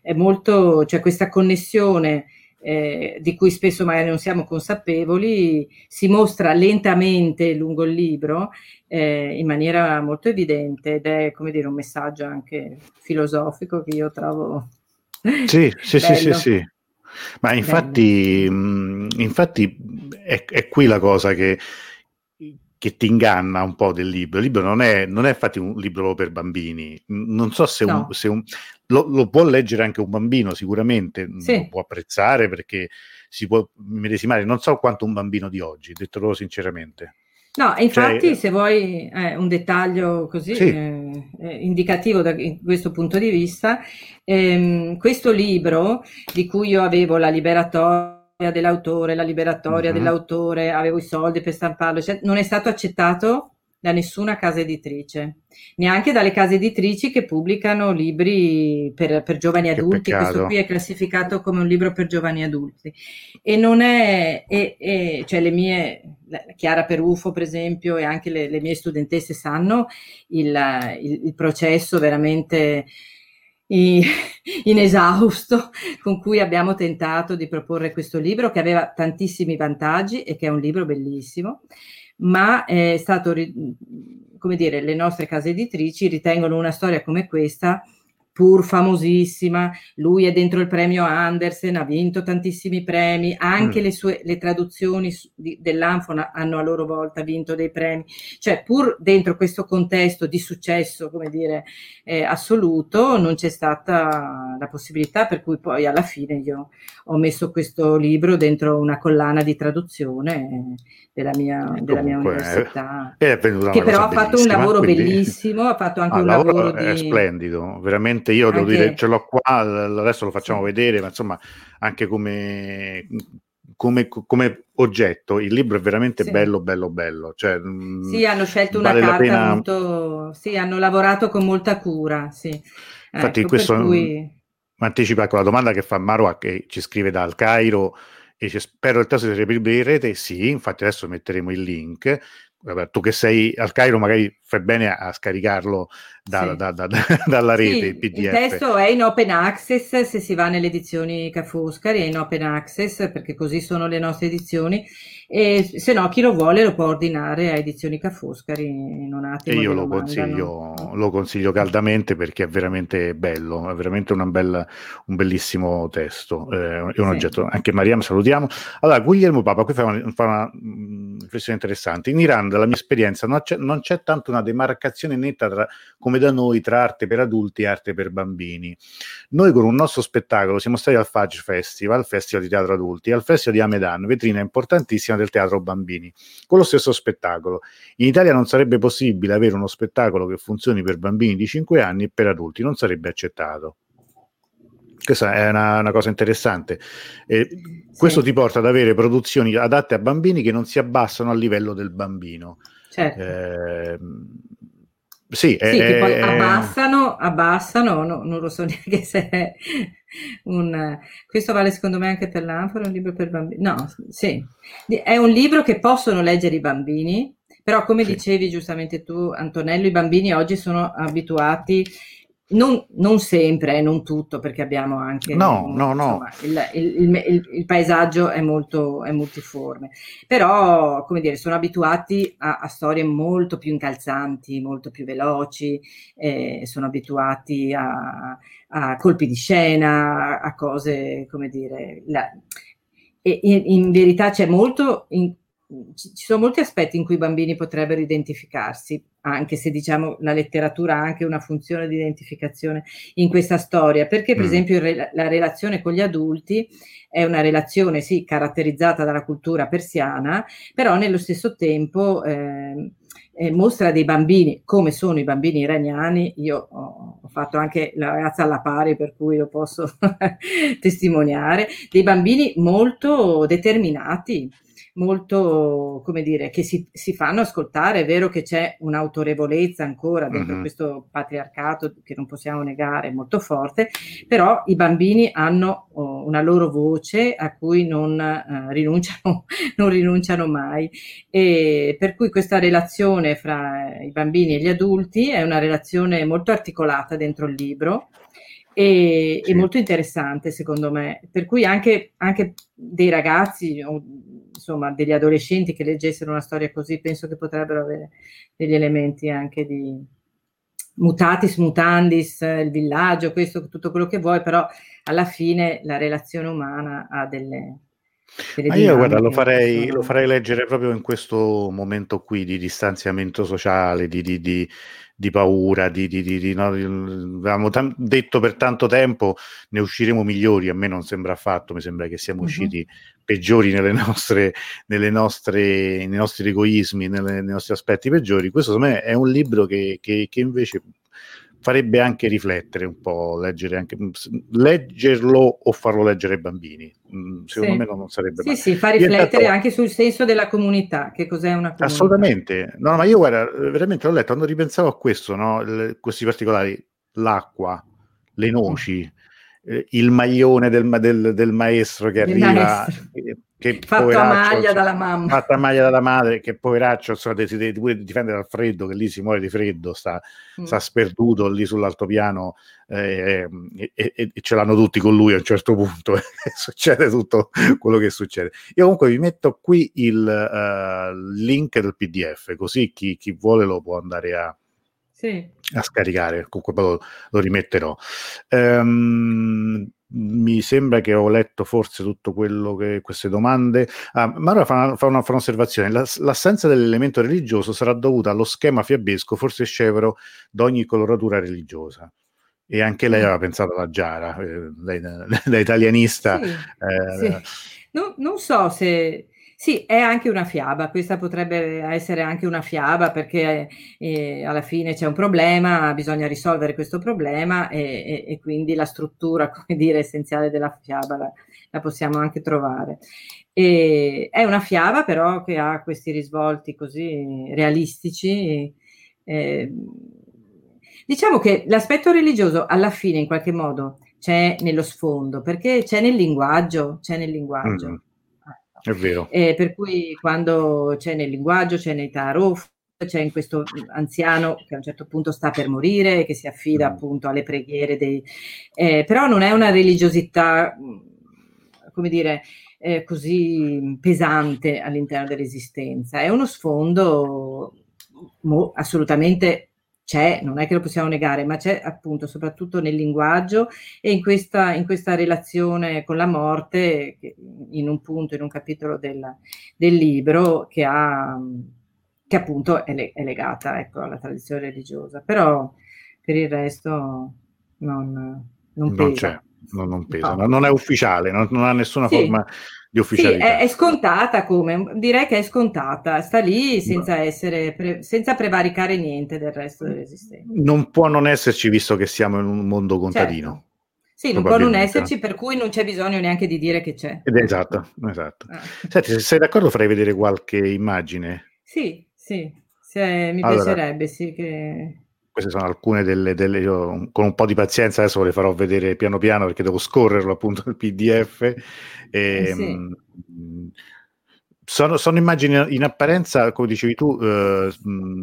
è molto, c'è cioè questa connessione eh, di cui spesso magari non siamo consapevoli, si mostra lentamente lungo il libro eh, in maniera molto evidente ed è come dire un messaggio anche filosofico che io trovo sì, sì, sì, sì, sì. Ma infatti, mh, infatti è, è, qui la cosa che, che, ti inganna un po' del libro. Il libro non è, non è infatti un libro per bambini. Non so se, no. un, se un, lo, lo, può leggere anche un bambino, sicuramente sì. lo può apprezzare perché si può medesimare. Non so quanto un bambino di oggi, detto loro sinceramente. No, infatti, cioè, se vuoi eh, un dettaglio così sì. eh, indicativo da questo punto di vista, ehm, questo libro di cui io avevo la liberatoria dell'autore, la liberatoria uh-huh. dell'autore, avevo i soldi per stamparlo, cioè, non è stato accettato da nessuna casa editrice, neanche dalle case editrici che pubblicano libri per, per giovani adulti. Questo qui è classificato come un libro per giovani adulti. E non è, e, e, cioè le mie, Chiara Perufo per esempio, e anche le, le mie studentesse sanno il, il, il processo veramente inesausto con cui abbiamo tentato di proporre questo libro che aveva tantissimi vantaggi e che è un libro bellissimo ma è stato, come dire, le nostre case editrici ritengono una storia come questa pur famosissima, lui è dentro il premio Andersen, ha vinto tantissimi premi, anche mm. le sue le traduzioni di, dell'Anfona hanno a loro volta vinto dei premi, cioè pur dentro questo contesto di successo, come dire, eh, assoluto, non c'è stata la possibilità per cui poi alla fine io ho messo questo libro dentro una collana di traduzione della mia, Comunque, della mia università, che però ha fatto un lavoro quindi... bellissimo, ha fatto anche ah, un lavoro, lavoro di... splendido, veramente veramente io devo dire, ce l'ho qua, adesso lo facciamo vedere, ma insomma anche come, come, come, oggetto il libro è veramente sì. bello, bello, bello. Cioè, mm, sì, hanno scelto vale una carta pena... molto... Sì, hanno lavorato con molta cura, sì. Infatti ecco, questo cui... anticipa con la domanda che fa Marwa che ci scrive dal Cairo e dice spero il testo si reperirete, sì, infatti adesso metteremo il link. Vabbè, tu che sei al Cairo magari fai bene a, a scaricarlo da, sì. da, da, dalla rete, sì, il PDF. Il testo è in open access, se si va nelle edizioni Ca' Foscari è in open access, perché così sono le nostre edizioni, e se no chi lo vuole lo può ordinare a edizioni Ca' Foscari in un attimo. E io lo consiglio, lo consiglio, caldamente perché è veramente bello, è veramente bella, un bellissimo testo, eh, è un oggetto. Anche Mariam salutiamo. Allora, Guglielmo Papa qui fa una, fa una mm, riflessione interessante. In Iran, dalla mia esperienza, non c'è, non c'è tanto una demarcazione netta tra, come da noi tra arte per adulti e arte per bambini. Noi con un nostro spettacolo siamo stati al Fudge Festival, Festival di Teatro Adulti, al Festival di Amedan, vetrina importantissima del teatro bambini, con lo stesso spettacolo. In Italia non sarebbe possibile avere uno spettacolo che funzioni per bambini di 5 anni e per adulti, non sarebbe accettato. Questa è una, una cosa interessante. Eh, sì. Questo ti porta ad avere produzioni adatte a bambini che non si abbassano al livello del bambino. Certo. Eh, sì, sì che poi abbassano, abbassano, no, non lo so neanche se è un... Questo vale secondo me anche per l'Anfora, un libro per bambini. No, sì, è un libro che possono leggere i bambini, però come sì. dicevi giustamente tu, Antonello, i bambini oggi sono abituati non, non, sempre, non tutto, perché abbiamo anche... No, no, no. il, il, il, il, paesaggio è molto è multiforme, però, come dire, sono abituati a, a storie molto più incalzanti, molto più veloci, eh, sono abituati a, a, colpi di scena, a cose, come dire... La, e in, in verità c'è molto... In, ci sono molti aspetti in cui i bambini potrebbero identificarsi, anche se diciamo la letteratura ha anche una funzione di identificazione in questa storia, perché per mm. esempio la relazione con gli adulti è una relazione sì caratterizzata dalla cultura persiana, però nello stesso tempo eh, eh, mostra dei bambini come sono i bambini iraniani. Io ho, ho fatto anche la ragazza alla pari, per cui lo posso testimoniare, dei bambini molto determinati molto, come dire, che si, si, fanno ascoltare. È vero che c'è un'autorevolezza ancora dentro mm-hmm. questo patriarcato che non possiamo negare, molto forte, però i bambini hanno oh, una loro voce a cui non, uh, rinunciano, non rinunciano mai. E per cui questa relazione fra i bambini e gli adulti è una relazione molto articolata dentro il libro. E, sì. molto interessante secondo me, per cui anche, anche dei ragazzi insomma, degli adolescenti che leggessero una storia così, penso che potrebbero avere degli elementi anche di mutatis mutandis, il villaggio, questo, tutto quello che vuoi, però alla fine la relazione umana ha delle... Ma io guarda, lo farei, lo farei, leggere proprio in questo momento qui di distanziamento sociale, di, di, di di paura, di, di, di, di no, avevamo t- detto per tanto tempo ne usciremo migliori, a me non sembra affatto, mi sembra che siamo uh-huh. Peggiori nelle nostre, nelle nostre, nei nostri egoismi, nelle, nei nostri aspetti peggiori. Questo secondo me è un libro che, che, che invece farebbe anche riflettere un po', leggere anche, leggerlo o farlo leggere ai bambini. Mm, secondo sì. me non sarebbe Sì, male. sì, fa riflettere anche sul senso della comunità, che cos'è una comunità. Assolutamente. No, ma io guarda, veramente l'ho letto, quando ripensavo a questo, no, questi particolari, l'acqua, le noci, eh, il maglione del, del, del maestro che arriva... Eh, che fatto a maglia dalla mamma. fatto a maglia dalla madre che poveraccio insomma, si deve pure difendere dal freddo che lì si muore di freddo sta, mm. sta sperduto lì sull'altopiano eh, e, e, e, ce l'hanno tutti con lui a un certo punto succede tutto quello che succede. Io comunque vi metto qui il uh, link del pdf così chi, chi vuole lo può andare a, sì. a scaricare comunque poi lo, lo rimetterò um, mi sembra che ho letto forse tutto quello che queste domande. Ah, ma ora fa fa una, fa un'osservazione: l'assenza dell'elemento religioso sarà dovuta allo schema fiabesco, forse scevro, di ogni coloratura religiosa. E anche lei mm. aveva pensato alla Giara, eh, lei da, da italianista. Sì, eh, sì. No, non so se sì, è anche una fiaba, questa potrebbe essere anche una fiaba perché eh, alla fine c'è un problema, bisogna risolvere questo problema e, e, e quindi la struttura, come dire, essenziale della fiaba la, la possiamo anche trovare. E è una fiaba però che ha questi risvolti così realistici. Eh, diciamo che l'aspetto religioso alla fine in qualche modo c'è nello sfondo perché c'è nel linguaggio, c'è nel linguaggio. Mm. È vero. Eh, per cui quando c'è nel linguaggio, c'è nei tarot, c'è in questo anziano che a un certo punto sta per morire, che si affida Mm. appunto alle preghiere dei... eh, però non è una religiosità, mh, come dire, eh, così pesante all'interno dell'esistenza, è uno sfondo mo- assolutamente c'è, non è che lo possiamo negare, ma c'è appunto soprattutto nel linguaggio e in questa, in questa relazione con la morte, in un punto, in un capitolo del, del libro, che, ha, che appunto è, le- è legata ecco, alla tradizione religiosa, però per il resto non, non Non c'è, non, non pesa, No. non è ufficiale, non, non ha nessuna Sì. forma di Sì, ufficialità. è, è scontata come, direi che è scontata, sta lì senza essere, pre- senza prevaricare niente del resto dell'esistenza. Non può non esserci visto che siamo in un mondo contadino. Certo. Sì, non può non esserci, per cui non c'è bisogno neanche di dire che c'è. Ed esatto, esatto. Ah. Senti, se sei d'accordo farei vedere qualche immagine. Sì, sì, se- mi Allora. piacerebbe, sì, che... Queste sono alcune delle, delle- io con un po' di pazienza adesso le farò vedere piano piano perché devo scorrerlo appunto il PDF. E, Eh sì. mh, sono, sono immagini in apparenza, come dicevi tu, eh,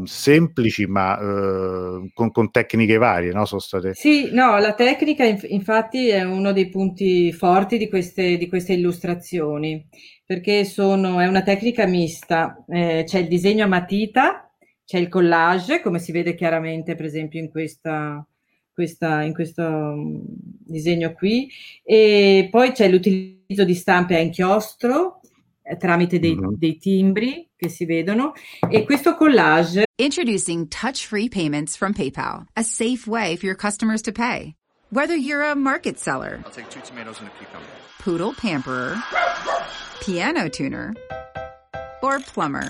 semplici ma eh, con, con tecniche varie, no? State... Sì, no, la tecnica inf- infatti è uno dei punti forti di queste, di queste illustrazioni, perché sono, è una tecnica mista, eh, c'è il disegno a matita, c'è il collage, come si vede chiaramente per esempio in questa, questa- in questo mm, disegno qui, e poi c'è l'utilizzo di stampe a inchiostro eh, tramite dei, Mhm. dei timbri che si vedono, e questo collage Introducing touch free payments from PayPal, a safe way for your customers to pay. Whether you're a market seller, I'll take two tomatoes and a cucumber. poodle pamperer, piano tuner, or plumber.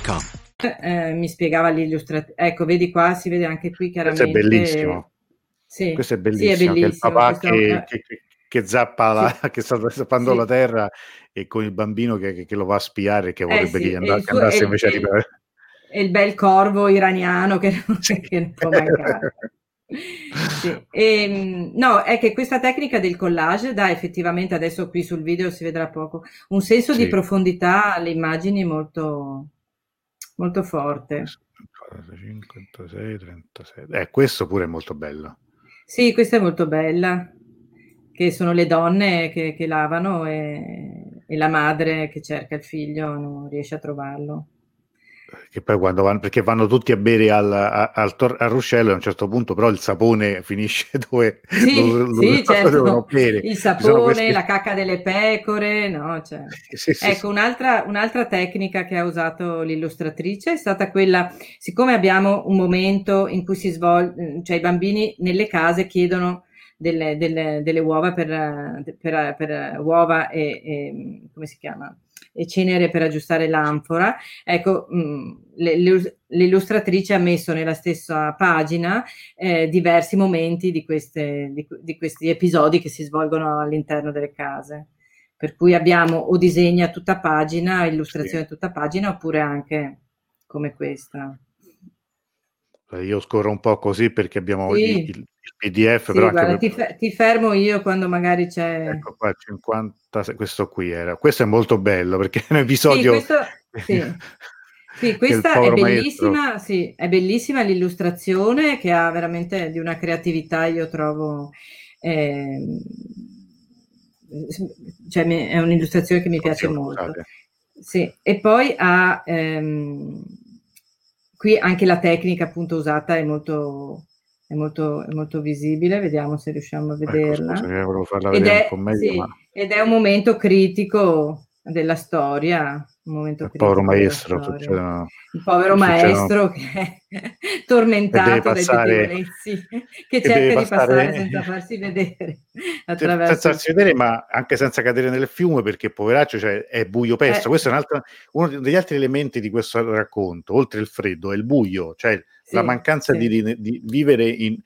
eh, mi spiegava l'illustrazione. Ecco, vedi qua, si vede anche qui Questo chiaramente. è bellissimo. Sì, Questo è sì, bellissimo, è che è il bellissimo. papà questo è che, che- che- zappa la, che sta zappando Sì. la terra e con il bambino che, che- lo va a spiare e che vorrebbe sì, che andà- il che suo- andasse invece a e- riparare. e il bel corvo iraniano che, non- che non può mancare. Sì. E, mh, no, è che questa tecnica del collage dà effettivamente, adesso qui sul video si vedrà poco, un senso Sì. di profondità alle immagini molto, molto forte. 56, 36. Eh, questo pure è molto bello. Sì, questa è molto bella, che sono le donne che, che lavano e, e la madre che cerca il figlio, non riesce a trovarlo. Che poi quando vanno, perché vanno tutti a bere al, a- al, tor- al ruscello a un certo punto però il sapone finisce dove, Sì, dove- sì, dove devono certo, bere. il sapone, questi- la cacca delle pecore, no, cioè. Sì, sì, Ecco, sì. un'altra, un'altra tecnica che ha usato l'illustratrice è stata quella, siccome abbiamo un momento in cui si svolge, cioè i bambini nelle case chiedono delle, delle- delle uova per, per- per uova e, e- come si chiama? E cenere per aggiustare l'anfora. Ecco, mh, le- le- l'illustratrice ha messo nella stessa pagina eh, diversi momenti di, queste- di- di questi episodi che si svolgono all'interno delle case. Per cui abbiamo o disegni a tutta pagina, illustrazioni a tutta pagina, oppure anche come questa. Io scorro un po' così perché abbiamo Sì. il, il PDF, Sì, però guarda, per- ti, fe- ti fermo io quando magari c'è... Ecco qua, 50, questo qui era. Questo è molto bello perché è un Sì, episodio... questo, sì. Sì, questa è bellissima, sì, è bellissima l'illustrazione che ha veramente di una creatività, io trovo, ehm, cioè è un'illustrazione che mi piace Oddio, molto. Sì, e poi ha, ehm, qui anche la tecnica appunto usata è molto, è molto, è molto visibile, vediamo se riusciamo a Ecco, vederla. volevo farla Ed è, meglio, sì, ma... ed è un momento critico della storia, un momento il povero maestro, succedono, il povero maestro che è tormentato passare, dai pettegolezzi, che cerca di passare senza farsi vedere. Attraverso... Senza farsi vedere, ma anche senza cadere nel fiume, perché poveraccio cioè, è buio pesto. Eh. Questo è un altro, uno degli altri elementi di questo racconto, oltre il freddo, è il buio, cioè sì, la mancanza sì. di, di, vivere in,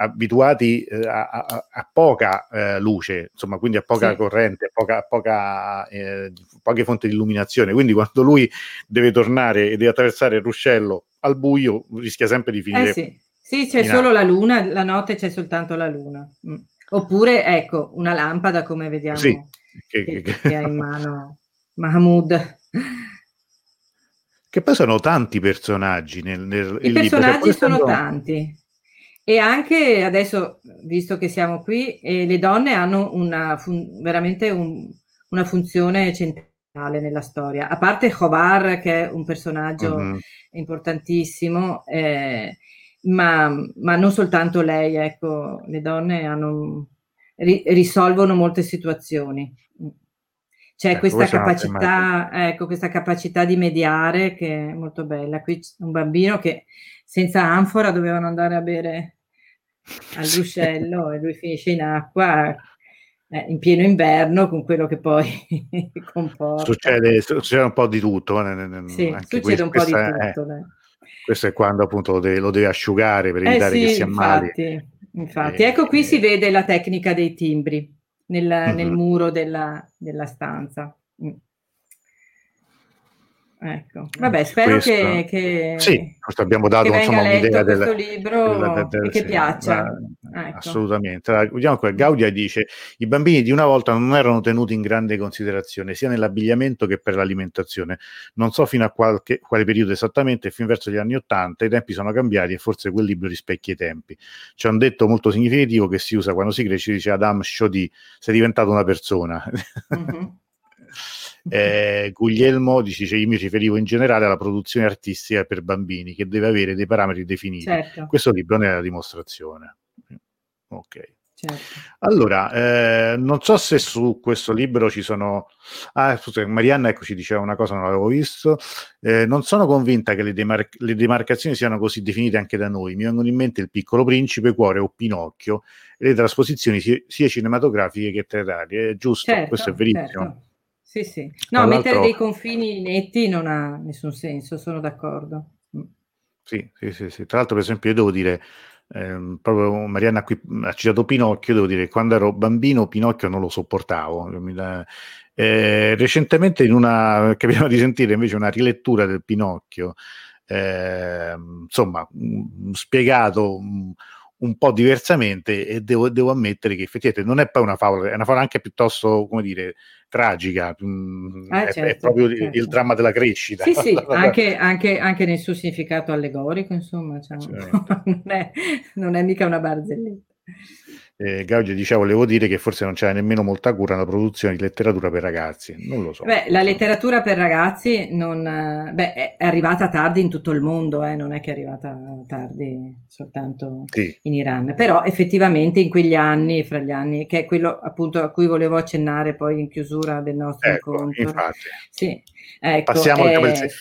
abituati eh, a, a, a, poca eh, luce, insomma, quindi a poca sì. corrente, a poca, poca eh, poche fonti di illuminazione. Quindi quando lui deve tornare e deve attraversare il ruscello al buio, rischia sempre di finire. Eh sì. sì, c'è solo acqua. la luna, la notte c'è soltanto la luna. Mm. Oppure, ecco, una lampada come vediamo che, che, che, che ha in mano Mahmoud. Che poi sono tanti personaggi nel, nel I personaggi cioè, sono tanti. E anche adesso, visto che siamo qui, eh, le donne hanno una fun- veramente un, una funzione centrale nella storia. A parte Jovar, che è un personaggio uh-huh. importantissimo, eh, ma, ma, non soltanto lei, ecco, le donne hanno, ri- risolvono molte situazioni. C'è ecco, questa, capacità, ecco, questa capacità di mediare che è molto bella. Qui c'è un bambino che senza anfora dovevano andare a bere al ruscello e lui finisce in acqua eh, in pieno inverno con quello che poi comporta. Succede, succede, un po' di tutto. Eh, sì, succede questo, un po' di tutto. È, questo è quando appunto lo deve, lo deve asciugare per eh evitare eh sì, che si ammali. Infatti, infatti. Ecco qui si vede la tecnica dei timbri nel, mm-hmm. nel muro della, della stanza. Mm. Ecco, vabbè, spero questo, che, che, sì, abbiamo dato insomma, un'idea del libro della, del, e che sì, piaccia. Ecco. Assolutamente. Allora, vediamo qua. Gaudia dice: I bambini di una volta non erano tenuti in grande considerazione sia nell'abbigliamento che per l'alimentazione. Non so fino a qualche, quale periodo esattamente, fin verso gli anni Ottanta, i tempi sono cambiati e forse quel libro rispecchia i tempi. C'è un detto molto significativo che si usa quando si cresce, dice Adam Shoddy, sei diventato una persona. Mm-hmm. Eh, Guglielmo dice: Io mi riferivo in generale alla produzione artistica per bambini che deve avere dei parametri definiti. Certo. Questo libro ne è la dimostrazione. Ok. Certo. Allora, eh, non so se su questo libro ci sono. Ah, scusa, Marianna ecco, ci diceva una cosa, non l'avevo visto. Eh, non sono convinta che le, demar- le, demarcazioni siano così definite anche da noi. Mi vengono in mente il piccolo principe, cuore o Pinocchio e le trasposizioni sia, sia cinematografiche che teatrali. È giusto, certo, questo è verissimo. Certo. Sì, sì. No, mettere dei confini netti non ha nessun senso, sono d'accordo. Mm. Sì, sì, sì, sì. Tra l'altro, per esempio, io devo dire, ehm, proprio Marianna qui ha citato Pinocchio, devo dire, quando ero bambino Pinocchio non lo sopportavo. Eh, recentemente in una, capitava di sentire invece una rilettura del Pinocchio, eh, insomma, mh, spiegato mh, un po' diversamente e devo, devo, ammettere che effettivamente non è poi una favola, è una favola anche piuttosto, come dire, tragica, mm, ah, è, certo, è, proprio certo. il, dramma della crescita. Sì, sì, anche, anche, anche, nel suo significato allegorico, insomma, cioè, non, è, non è mica una barzelletta eh, Gaudio diceva, volevo dire che forse non c'era nemmeno molta cura nella produzione di letteratura per ragazzi, non lo so. Beh, la letteratura per ragazzi non, beh, è arrivata tardi in tutto il mondo, eh, non è che è arrivata tardi soltanto sì. in Iran, però effettivamente in quegli anni, fra gli anni, che è quello appunto a cui volevo accennare poi in chiusura del nostro ecco, incontro. Infatti. Sì. Ecco, Passiamo, eh...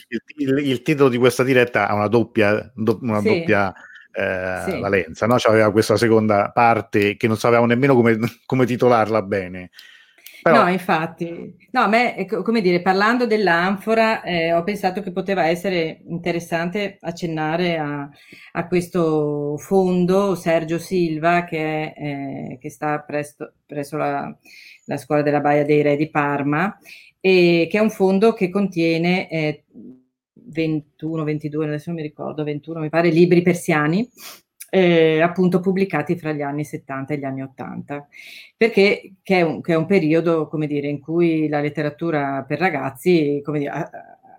il, il, il, titolo di questa diretta ha una doppia, do, una sì. doppia eh, sì. Valenza, no? C'aveva questa seconda parte che non sapevamo nemmeno come, come titolarla bene. Però... No, infatti, no, a me, come dire, parlando dell'anfora, eh, ho pensato che poteva essere interessante accennare a, a questo fondo Sergio Silva che, eh, che sta presto, presso la, la, scuola della Baia dei Re di Parma e che è un fondo che contiene eh, 21, 22, adesso non mi ricordo, 21 mi pare, libri persiani, eh, appunto pubblicati fra gli anni 70 e gli anni 80, perché che è, un, che è un periodo, come dire, in cui la letteratura per ragazzi, come dire,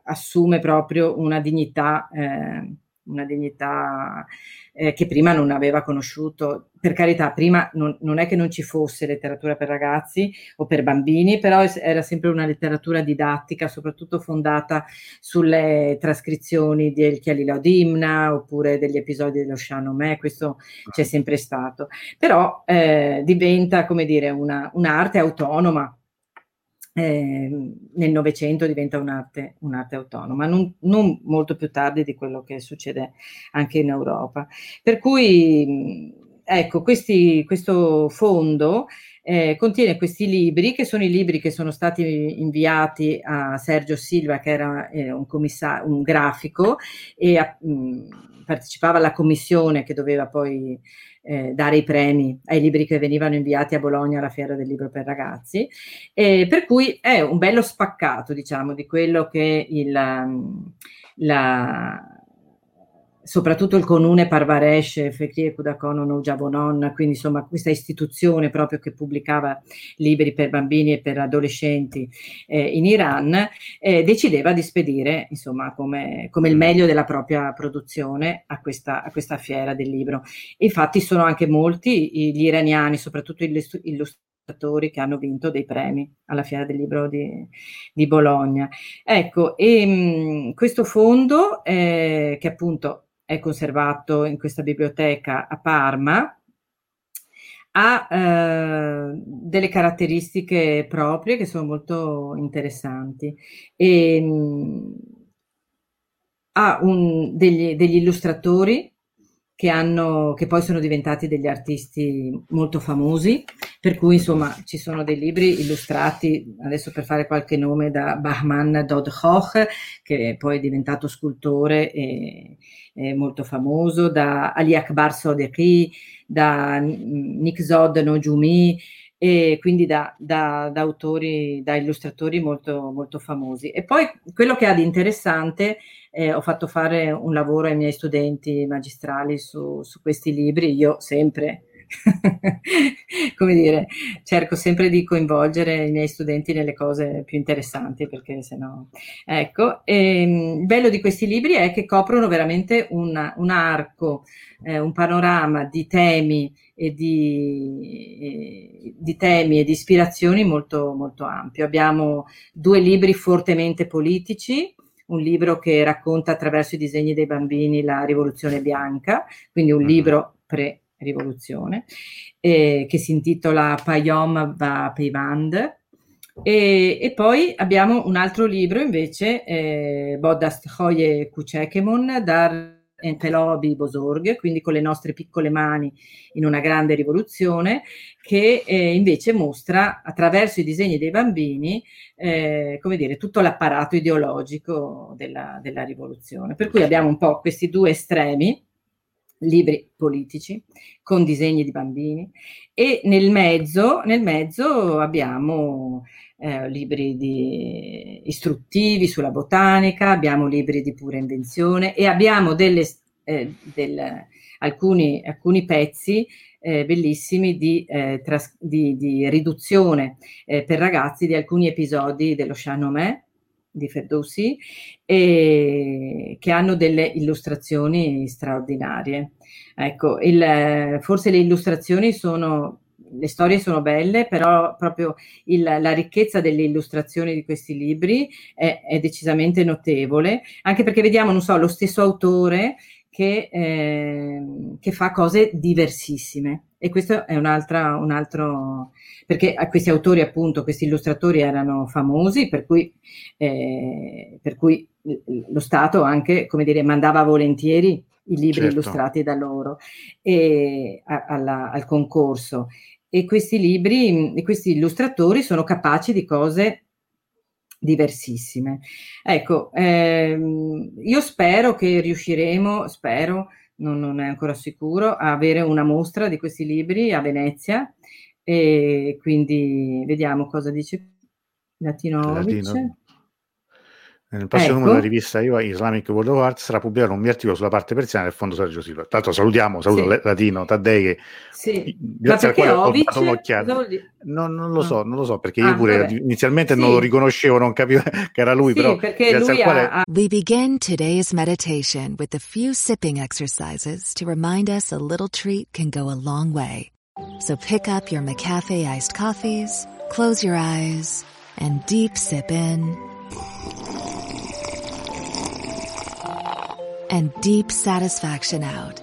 assume proprio una dignità, eh, una dignità eh, che prima non aveva conosciuto. Per carità, prima non, non, è che non ci fosse letteratura per ragazzi o per bambini, però era sempre una letteratura didattica, soprattutto fondata sulle trascrizioni del Chialilao Dimna oppure degli episodi dello Shahnameh, questo c'è sempre stato. Però eh, diventa, come dire, una, un'arte autonoma eh, nel Novecento diventa un'arte, un'arte autonoma, non, non, molto più tardi di quello che succede anche in Europa. Per cui, ecco, questi, questo fondo eh, contiene questi libri, che sono i libri che sono stati inviati a Sergio Silva, che era eh, un, un, grafico, e a, mh, partecipava alla commissione che doveva poi eh, dare i premi ai libri che venivano inviati a Bologna alla Fiera del Libro per Ragazzi, eh, per cui è un bello spaccato, diciamo, di quello che il, la, soprattutto il comune Parvaresh, Fekri Kudakono Noujabonon, quindi insomma questa istituzione proprio che pubblicava libri per bambini e per adolescenti eh, in Iran, eh, decideva di spedire insomma come, come, il meglio della propria produzione a questa, a questa fiera del libro. Infatti sono anche molti gli iraniani, soprattutto gli illustratori che hanno vinto dei premi alla Fiera del Libro di, di Bologna. Ecco, e mh, questo fondo, eh, che appunto è conservato in questa biblioteca a Parma, ha eh, delle caratteristiche proprie che sono molto interessanti. E mh, mm, ha un, degli, degli, illustratori che, hanno, che poi sono diventati degli artisti molto famosi, per cui insomma ci sono dei libri illustrati, adesso per fare qualche nome, da Bahman Dodhoch, che poi è diventato scultore e, e molto famoso, da Ali Akbar Sodeki, da Nikzod Nojumi, e quindi da, da, da, autori, da illustratori molto, molto famosi. E poi quello che ha di interessante eh, ho fatto fare un lavoro ai miei studenti magistrali su, su questi libri, io sempre come dire, cerco sempre di coinvolgere i miei studenti nelle cose più interessanti perché sennò ecco e, ehm, il bello di questi libri è che coprono veramente una, un arco eh, un panorama di temi e di, di, temi e di ispirazioni molto molto ampio abbiamo due libri fortemente politici un libro che racconta attraverso i disegni dei bambini la rivoluzione bianca, quindi un mhm. libro pre-rivoluzione, eh, che si intitola Payom va Peivand. E, e, poi abbiamo un altro libro invece, eh, Bodast Hoye Kuchekemon, Dar Entelobi Bosorg, quindi con le nostre piccole mani in una grande rivoluzione, che eh, invece mostra attraverso i disegni dei bambini, eh, come dire, tutto l'apparato ideologico della, della rivoluzione. Per cui abbiamo un po' questi due estremi, libri politici con disegni di bambini e nel mezzo, nel mezzo abbiamo eh, libri di, istruttivi sulla botanica, abbiamo libri di pura invenzione e abbiamo delle, eh, del, alcuni, alcuni, pezzi eh, bellissimi di, eh, tras- di, di riduzione eh, per ragazzi di alcuni episodi dello Shahnameh di Ferdowsi e che hanno delle illustrazioni straordinarie. Ecco, il, forse le illustrazioni sono le storie sono belle, però proprio il, la ricchezza delle illustrazioni di questi libri è, è, decisamente notevole, anche perché vediamo, non so, lo stesso autore che, eh, che fa cose diversissime. E questo è un'altra, un altro, perché questi autori, appunto, questi illustratori erano famosi, per cui, eh, per cui lo Stato anche, come dire, mandava volentieri i libri certo. illustrati da loro e, a, alla, al concorso e questi libri e questi illustratori sono capaci di cose diversissime. Ecco, ehm, io spero che riusciremo, spero, non, non, è ancora sicuro, a avere una mostra di questi libri a Venezia e quindi vediamo cosa dice Latinovic. Latino. Nel prossimo ecco. numero della rivista io, Islamic World of Art sarà pubblicato un mio articolo sulla parte persiana del fondo Sergio Silva. Tra l'altro salutiamo, saluto sì. Latino, Taddei che sì. grazie al quale ho dato un'occhiata. No, non lo so, non lo so, perché ah, io pure vabbè. inizialmente sì. non lo riconoscevo, non capivo che era lui, però perché lui quale... ha... We begin today's meditation with a few sipping exercises to remind us a little treat can go a long way. So pick up your McCafe iced coffees, close your eyes, and deep sip in and deep satisfaction out.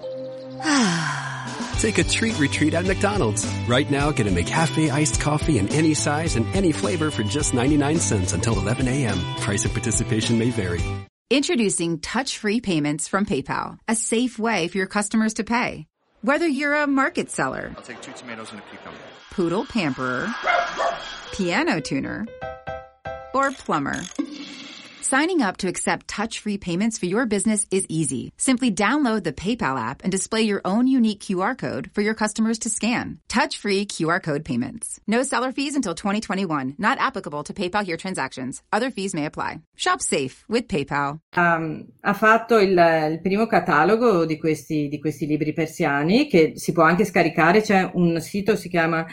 Take a treat retreat at McDonald's. Right now, get a McCafe iced coffee in any size and any flavor for just 99 cents until 11 a.m. Price and participation may vary. Introducing touch-free payments from PayPal, a safe way for your customers to pay. Whether you're a market seller, I'll take two tomatoes and a cucumber. poodle pamperer, piano tuner, or plumber. Signing up to accept touch-free payments for your business is easy. Simply download the PayPal app and display your own unique QR code for your customers to scan. Touch-free QR code payments. No seller fees until 2021. Not applicable to PayPal here transactions. Other fees may apply. Shop safe with PayPal. Um, ha fatto il, il primo catalogo di questi, di questi libri persiani che si può anche scaricare. C'è un sito, si chiama,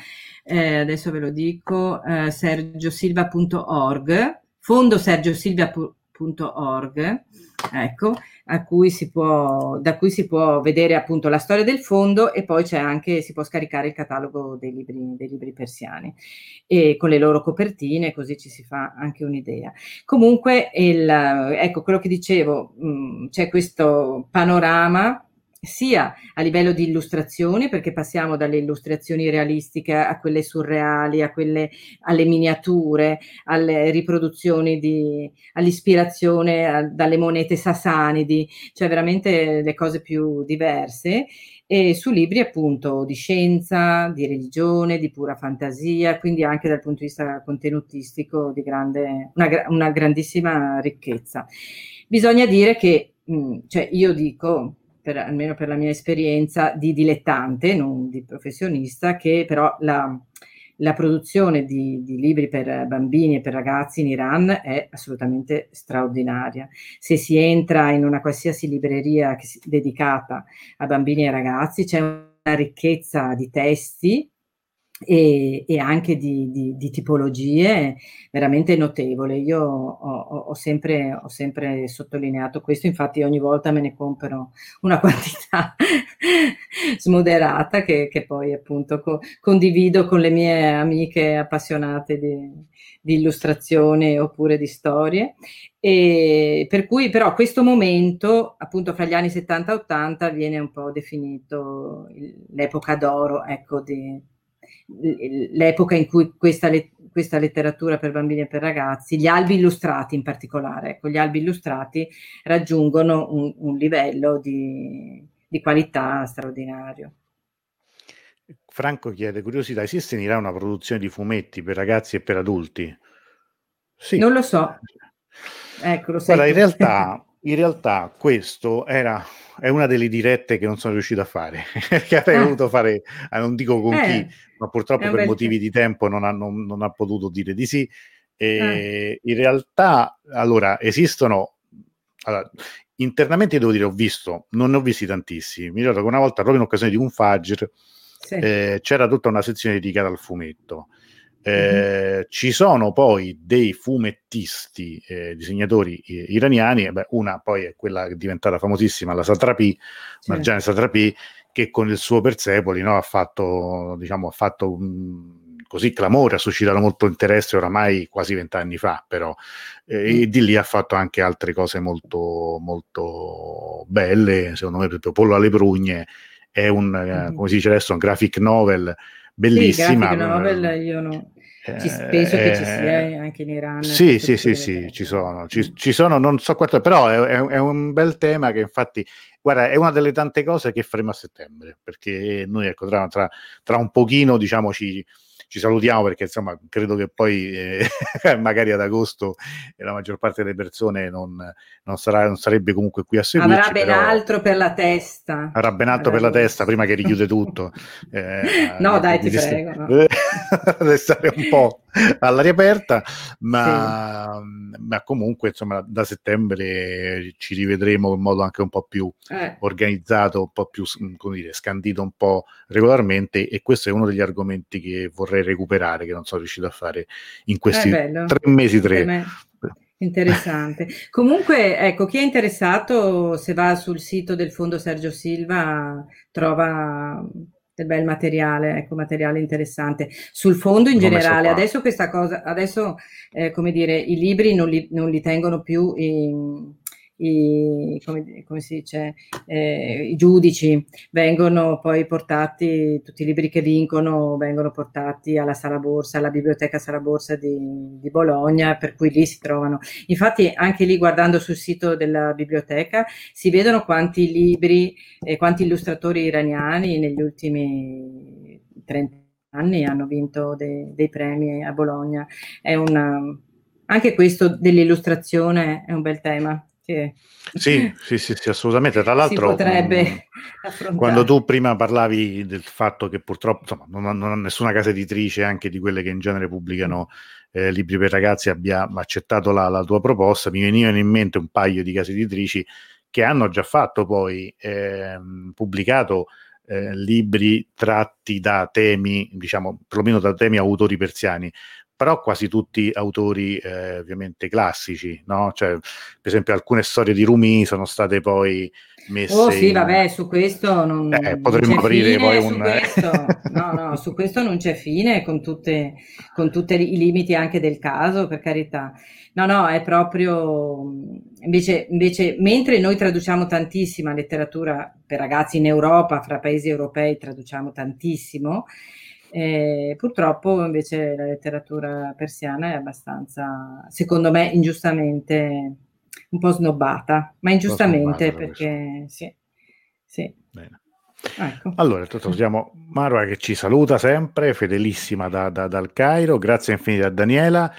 eh, adesso ve lo dico, eh, sergiosilva.org, fondosergiosilva.org, ecco, a cui può, da cui si può vedere appunto la storia del fondo e poi c'è anche, si può scaricare il catalogo dei libri, dei libri persiani e con le loro copertine, così ci si fa anche un'idea. Comunque, il, ecco quello che dicevo, mh, c'è questo panorama sia a livello di illustrazioni, perché passiamo dalle illustrazioni realistiche a quelle surreali, a quelle alle miniature, alle riproduzioni di, all'ispirazione a, dalle monete sasanidi, cioè veramente le cose più diverse e su libri appunto di scienza, di religione, di pura fantasia, quindi anche dal punto di vista contenutistico di grande, una, una grandissima ricchezza. Bisogna dire che, mh, cioè io dico, per, almeno per la mia esperienza di dilettante, non di professionista, che però la, la produzione di, di, libri per bambini e per ragazzi in Iran è assolutamente straordinaria. Se si entra in una qualsiasi libreria si, dedicata a bambini e ragazzi, c'è una ricchezza di testi e, e anche di, di, di, tipologie veramente notevole. Io ho, ho, sempre, ho, sempre, sottolineato questo, infatti ogni volta me ne compro una quantità smoderata che, che, poi appunto co- condivido con le mie amiche appassionate di, di illustrazione oppure di storie. E per cui però questo momento, appunto fra gli anni 70 e 80, viene un po' definito l'epoca d'oro, ecco, di, l'epoca in cui questa, questa, letteratura per bambini e per ragazzi, gli albi illustrati in particolare, ecco, gli albi illustrati raggiungono un, un livello di, di, qualità straordinario. Franco chiede, curiosità, esiste in Iran una produzione di fumetti per ragazzi e per adulti? Sì. Non lo so. Ecco, lo sai Guarda, in realtà, in realtà questo era è una delle dirette che non sono riuscito a fare perché avrei ah. voluto fare, eh, non dico con eh, chi, ma purtroppo per motivi di tempo non ha, non, non ha, potuto dire di sì. Eh. In realtà, allora, esistono. Allora, internamente devo dire, ho visto, non ne ho visti tantissimi. Mi ricordo che una volta, proprio in occasione di un Fajr, sì. eh, c'era tutta una sezione dedicata al fumetto. Eh, mm-hmm. Ci sono poi dei fumettisti, eh, disegnatori eh, iraniani, beh, una poi è quella che è diventata famosissima, la Satrapi, sì. Marjane Satrapi, che con il suo Persepoli no, ha fatto, diciamo, ha fatto um, così clamore, ha suscitato molto interesse oramai quasi vent'anni fa, però, eh, mm. e di lì ha fatto anche altre cose molto, molto belle, secondo me, per esempio Pollo alle Prugne è un, mm. come si dice adesso, un graphic novel bellissima. Sì, novel io no. Ci, penso eh, che ci sia anche in Iran. Sì, sì, sì, sì, ci sono, ci, ci, sono, non so quanto, però è, è, è, un bel tema che infatti, guarda, è una delle tante cose che faremo a settembre, perché noi, ecco, tra, tra, tra un pochino, diciamo, ci, ci salutiamo perché insomma credo che poi eh, magari ad agosto la maggior parte delle persone non, non, sarà, non sarebbe comunque qui a seguirci. Avrà ben altro per la testa. Avrà ben altro per la testa prima che richiude tutto. Eh, no dai ti prego. No. Deve stare un po' all'aria aperta, ma, sì. ma, comunque insomma da settembre ci rivedremo in modo anche un po' più eh. organizzato, un po' più come dire, scandito un po' regolarmente e questo è uno degli argomenti che vorrei recuperare che non sono riuscito a fare in questi tre mesi tre. Interessante. Comunque, ecco, chi è interessato, se va sul sito del Fondo Sergio Silva, trova del bel materiale, ecco, materiale interessante. Sul fondo in generale, adesso questa cosa, adesso, eh, come dire, i libri non li, non li tengono più in, i, come, come si dice, eh, i giudici vengono poi portati, tutti i libri che vincono vengono portati alla sala borsa, alla biblioteca sala borsa di, di Bologna, per cui lì si trovano. Infatti anche lì guardando sul sito della biblioteca si vedono quanti libri e quanti illustratori iraniani negli ultimi 30 anni hanno vinto de, dei premi a Bologna. È una, anche questo dell'illustrazione è un bel tema. Che sì, sì, sì, sì, assolutamente. Tra l'altro, potrebbe mh, quando tu prima parlavi del fatto che purtroppo insomma, non, non nessuna casa editrice, anche di quelle che in genere pubblicano eh, libri per ragazzi, abbia accettato la, la, tua proposta, mi venivano in mente un paio di case editrici che hanno già fatto poi eh, pubblicato eh, libri tratti da temi, diciamo, perlomeno da temi autori persiani però quasi tutti autori eh, ovviamente classici, no? Cioè, per esempio, alcune storie di Rumi sono state poi messe. Oh sì, in... vabbè, su questo non, eh, potremmo aprire poi un. Questo, no, no, su questo non c'è fine, con, tutti i limiti anche del caso, per carità. No, no, è proprio. Invece, invece, mentre noi traduciamo tantissima letteratura per ragazzi in Europa, fra paesi europei traduciamo tantissimo. E purtroppo invece la letteratura persiana è abbastanza, secondo me, ingiustamente un po' snobbata, ma ingiustamente snobbata, perché sì, sì. Bene. Ecco. Allora, salutiamo Marwa che ci saluta sempre, fedelissima da, da, dal Cairo, grazie infinite a Daniela.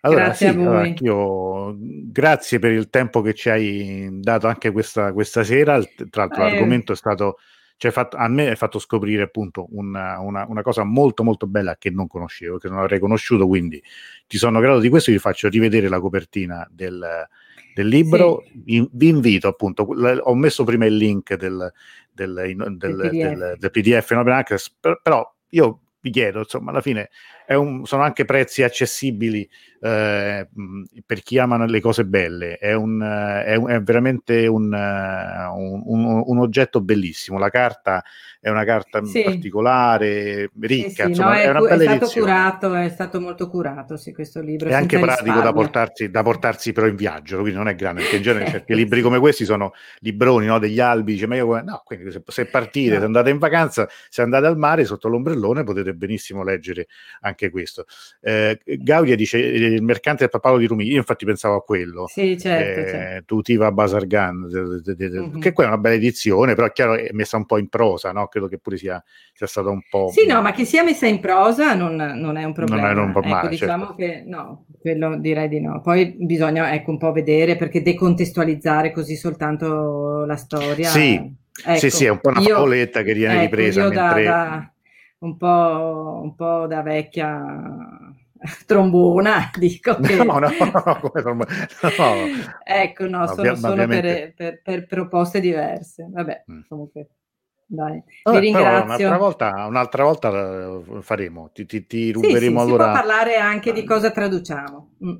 Allora, grazie sì, a voi. Allora, grazie per il tempo che ci hai dato anche questa, questa sera. Tra l'altro, eh, l'argomento è stato cioè, fatto, a me è fatto scoprire appunto una, una, una, cosa molto molto bella che non conoscevo, che non avrei conosciuto, quindi ti sono grato di questo, vi faccio rivedere la copertina del, del libro, sì. In, vi invito appunto, ho messo prima il link del, del, del, del PDF, del, PDF Access, però io vi chiedo, insomma, alla fine un, sono anche prezzi accessibili eh, per chi ama le cose belle, è, un, è, un, è veramente un, un, oggetto bellissimo. La carta è una carta sì. particolare, ricca, sì, sì, insomma, no, è, una bella è stato edizione. curato, è stato molto curato, sì, questo libro. È anche pratico da portarsi, da portarsi, però in viaggio, quindi non è grande, perché in genere certi libri come questi sono libroni no, degli albi, dice, ma io, no, quindi se, se partite, no. se andate in vacanza, se andate al mare sotto l'ombrellone potete benissimo leggere anche questo. Eh, Gaudia dice il mercante del papalo di Rumi, io infatti pensavo a quello. Sì, certo. Eh, certo. Tutiva Basargan, mm-hmm. che qua è una bella edizione, però è chiaro è messa un po' in prosa, no? Credo che pure sia, sia stata un po'... Sì, no, ma che sia messa in prosa non, non è un problema. Non è un male, ecco, diciamo certo. che no, quello direi di no. Poi bisogna ecco, un po' vedere perché decontestualizzare così soltanto la storia... Sì. Ecco, sì, sì, è un po' una io, favoletta che viene ecco, ripresa mentre... Da, da, un po', un po' da vecchia trombona, dico che... No, no, no, no. ecco, no, sono, ovviamente... per, proposte diverse. Vabbè, mm. comunque, dai. Vabbè, ringrazio. Un'altra volta, un'altra volta faremo, ti, ti, ti ruberemo sì, sì, allora... Si può parlare anche di cosa traduciamo. Mm.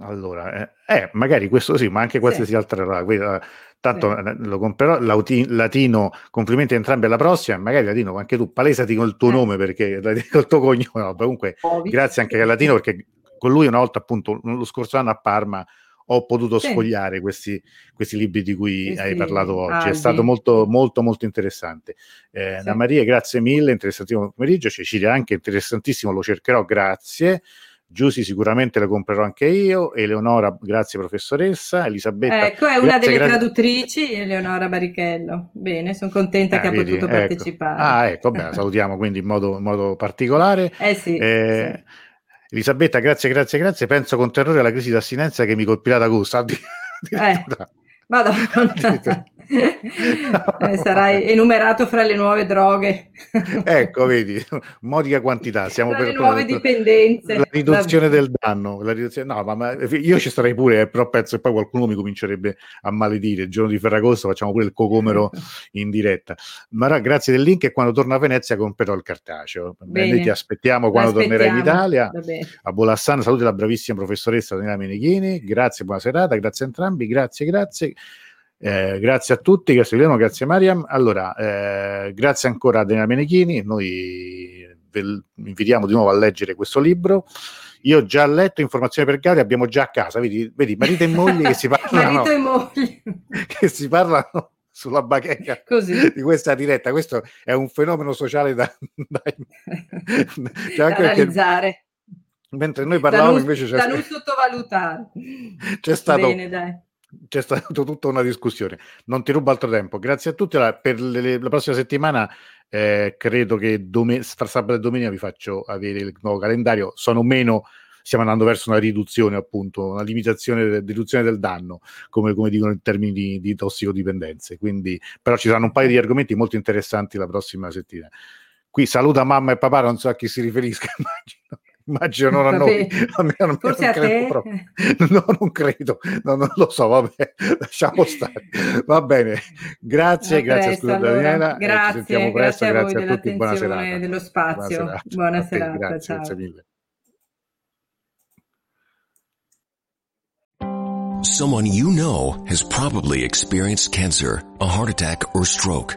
Allora, eh, eh, magari questo sì, ma anche qualsiasi sì. altra... Eh, tanto. Eh, lo comprerò latino complimenti a entrambi alla prossima magari latino anche tu palesati con il tuo eh. nome perché col tuo cognome no, comunque Ovvio. grazie anche a latino perché con lui una volta appunto lo scorso anno a Parma ho potuto sì. sfogliare questi, questi, libri di cui sì, hai parlato oggi Albi. è stato molto molto molto interessante eh, sì. Maria grazie mille interessantissimo pomeriggio Cecilia anche interessantissimo lo cercherò grazie Giusy sicuramente la comprerò anche io, Eleonora, grazie professoressa, Elisabetta. Ecco, è una delle grazie... traduttrici, Eleonora Barichello. Bene, sono contenta eh, che vedi, ha potuto ecco. partecipare. Ah, ecco, beh, salutiamo quindi in modo, in modo particolare. Eh sì, eh, sì. Elisabetta, grazie, grazie, grazie. Penso con terrore alla crisi d'assinenza che mi colpirà da gusto. Eh, madonna. eh, sarai enumerato fra le nuove droghe. ecco, vedi, modica quantità. Siamo per le nuove per, dipendenze. La riduzione del danno. La riduzione, no, ma, ma, io ci starei pure, eh, però penso che poi qualcuno mi comincerebbe a maledire. Il giorno di Ferragosto facciamo pure il cocomero in diretta. Ma grazie del link e quando torno a Venezia comprerò il cartaceo. Bene. Ti aspettiamo quando tornerai in Italia. A Bolassano, saluti la bravissima professoressa Daniela Meneghini. Grazie, buona serata, grazie a entrambi, grazie, grazie. Eh, grazie a tutti, grazie Guglielmo, grazie Mariam. Allora, eh, grazie ancora a Daniela Menechini, noi vi invitiamo di nuovo a leggere questo libro. io ho già letto informazioni per Gary, abbiamo già a casa, vedi, vedi marito e moglie che si parlano. marito e moglie. che si parlano sulla bacheca Così. di questa diretta. Questo è un fenomeno sociale da, da, da analizzare. Mentre noi parlavamo da invece c'è da non sottovalutare. C'è stato Bene, dai. C'è stata tutta una discussione. Non ti rubo altro tempo. Grazie a tutti. Allora, per le, la prossima settimana eh, credo che dom- tra sabato e domenica vi faccio avere il nuovo calendario. Sono meno stiamo andando verso una riduzione, appunto, una limitazione, riduzione del danno, come, come dicono in termini di, di, tossicodipendenze. Quindi, però ci saranno un paio di argomenti molto interessanti la prossima settimana. Qui saluta mamma e papà, non so a chi si riferisca, immagino. Immagino non a noi, a me, non, forse a te? No, non credo, no, non lo so, vabbè, lasciamo stare. Va bene, grazie, a grazie presto, a allora. Daniela. Grazie, ci sentiamo presto, grazie a, grazie a tutti, buona serata. dello spazio. Buona serata, Buona serata grazie, ciao. grazie mille. Someone you know has probably experienced cancer, a heart attack, or stroke.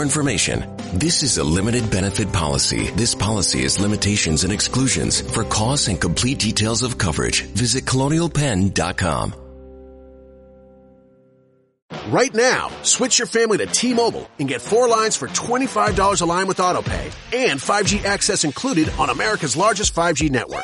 information. This is a limited benefit policy. This policy has limitations and exclusions. For costs and complete details of coverage, visit colonialpenn.com. Right now, switch your family to T-Mobile and get four lines for $25 a line with AutoPay and 5G access included on America's largest 5G network.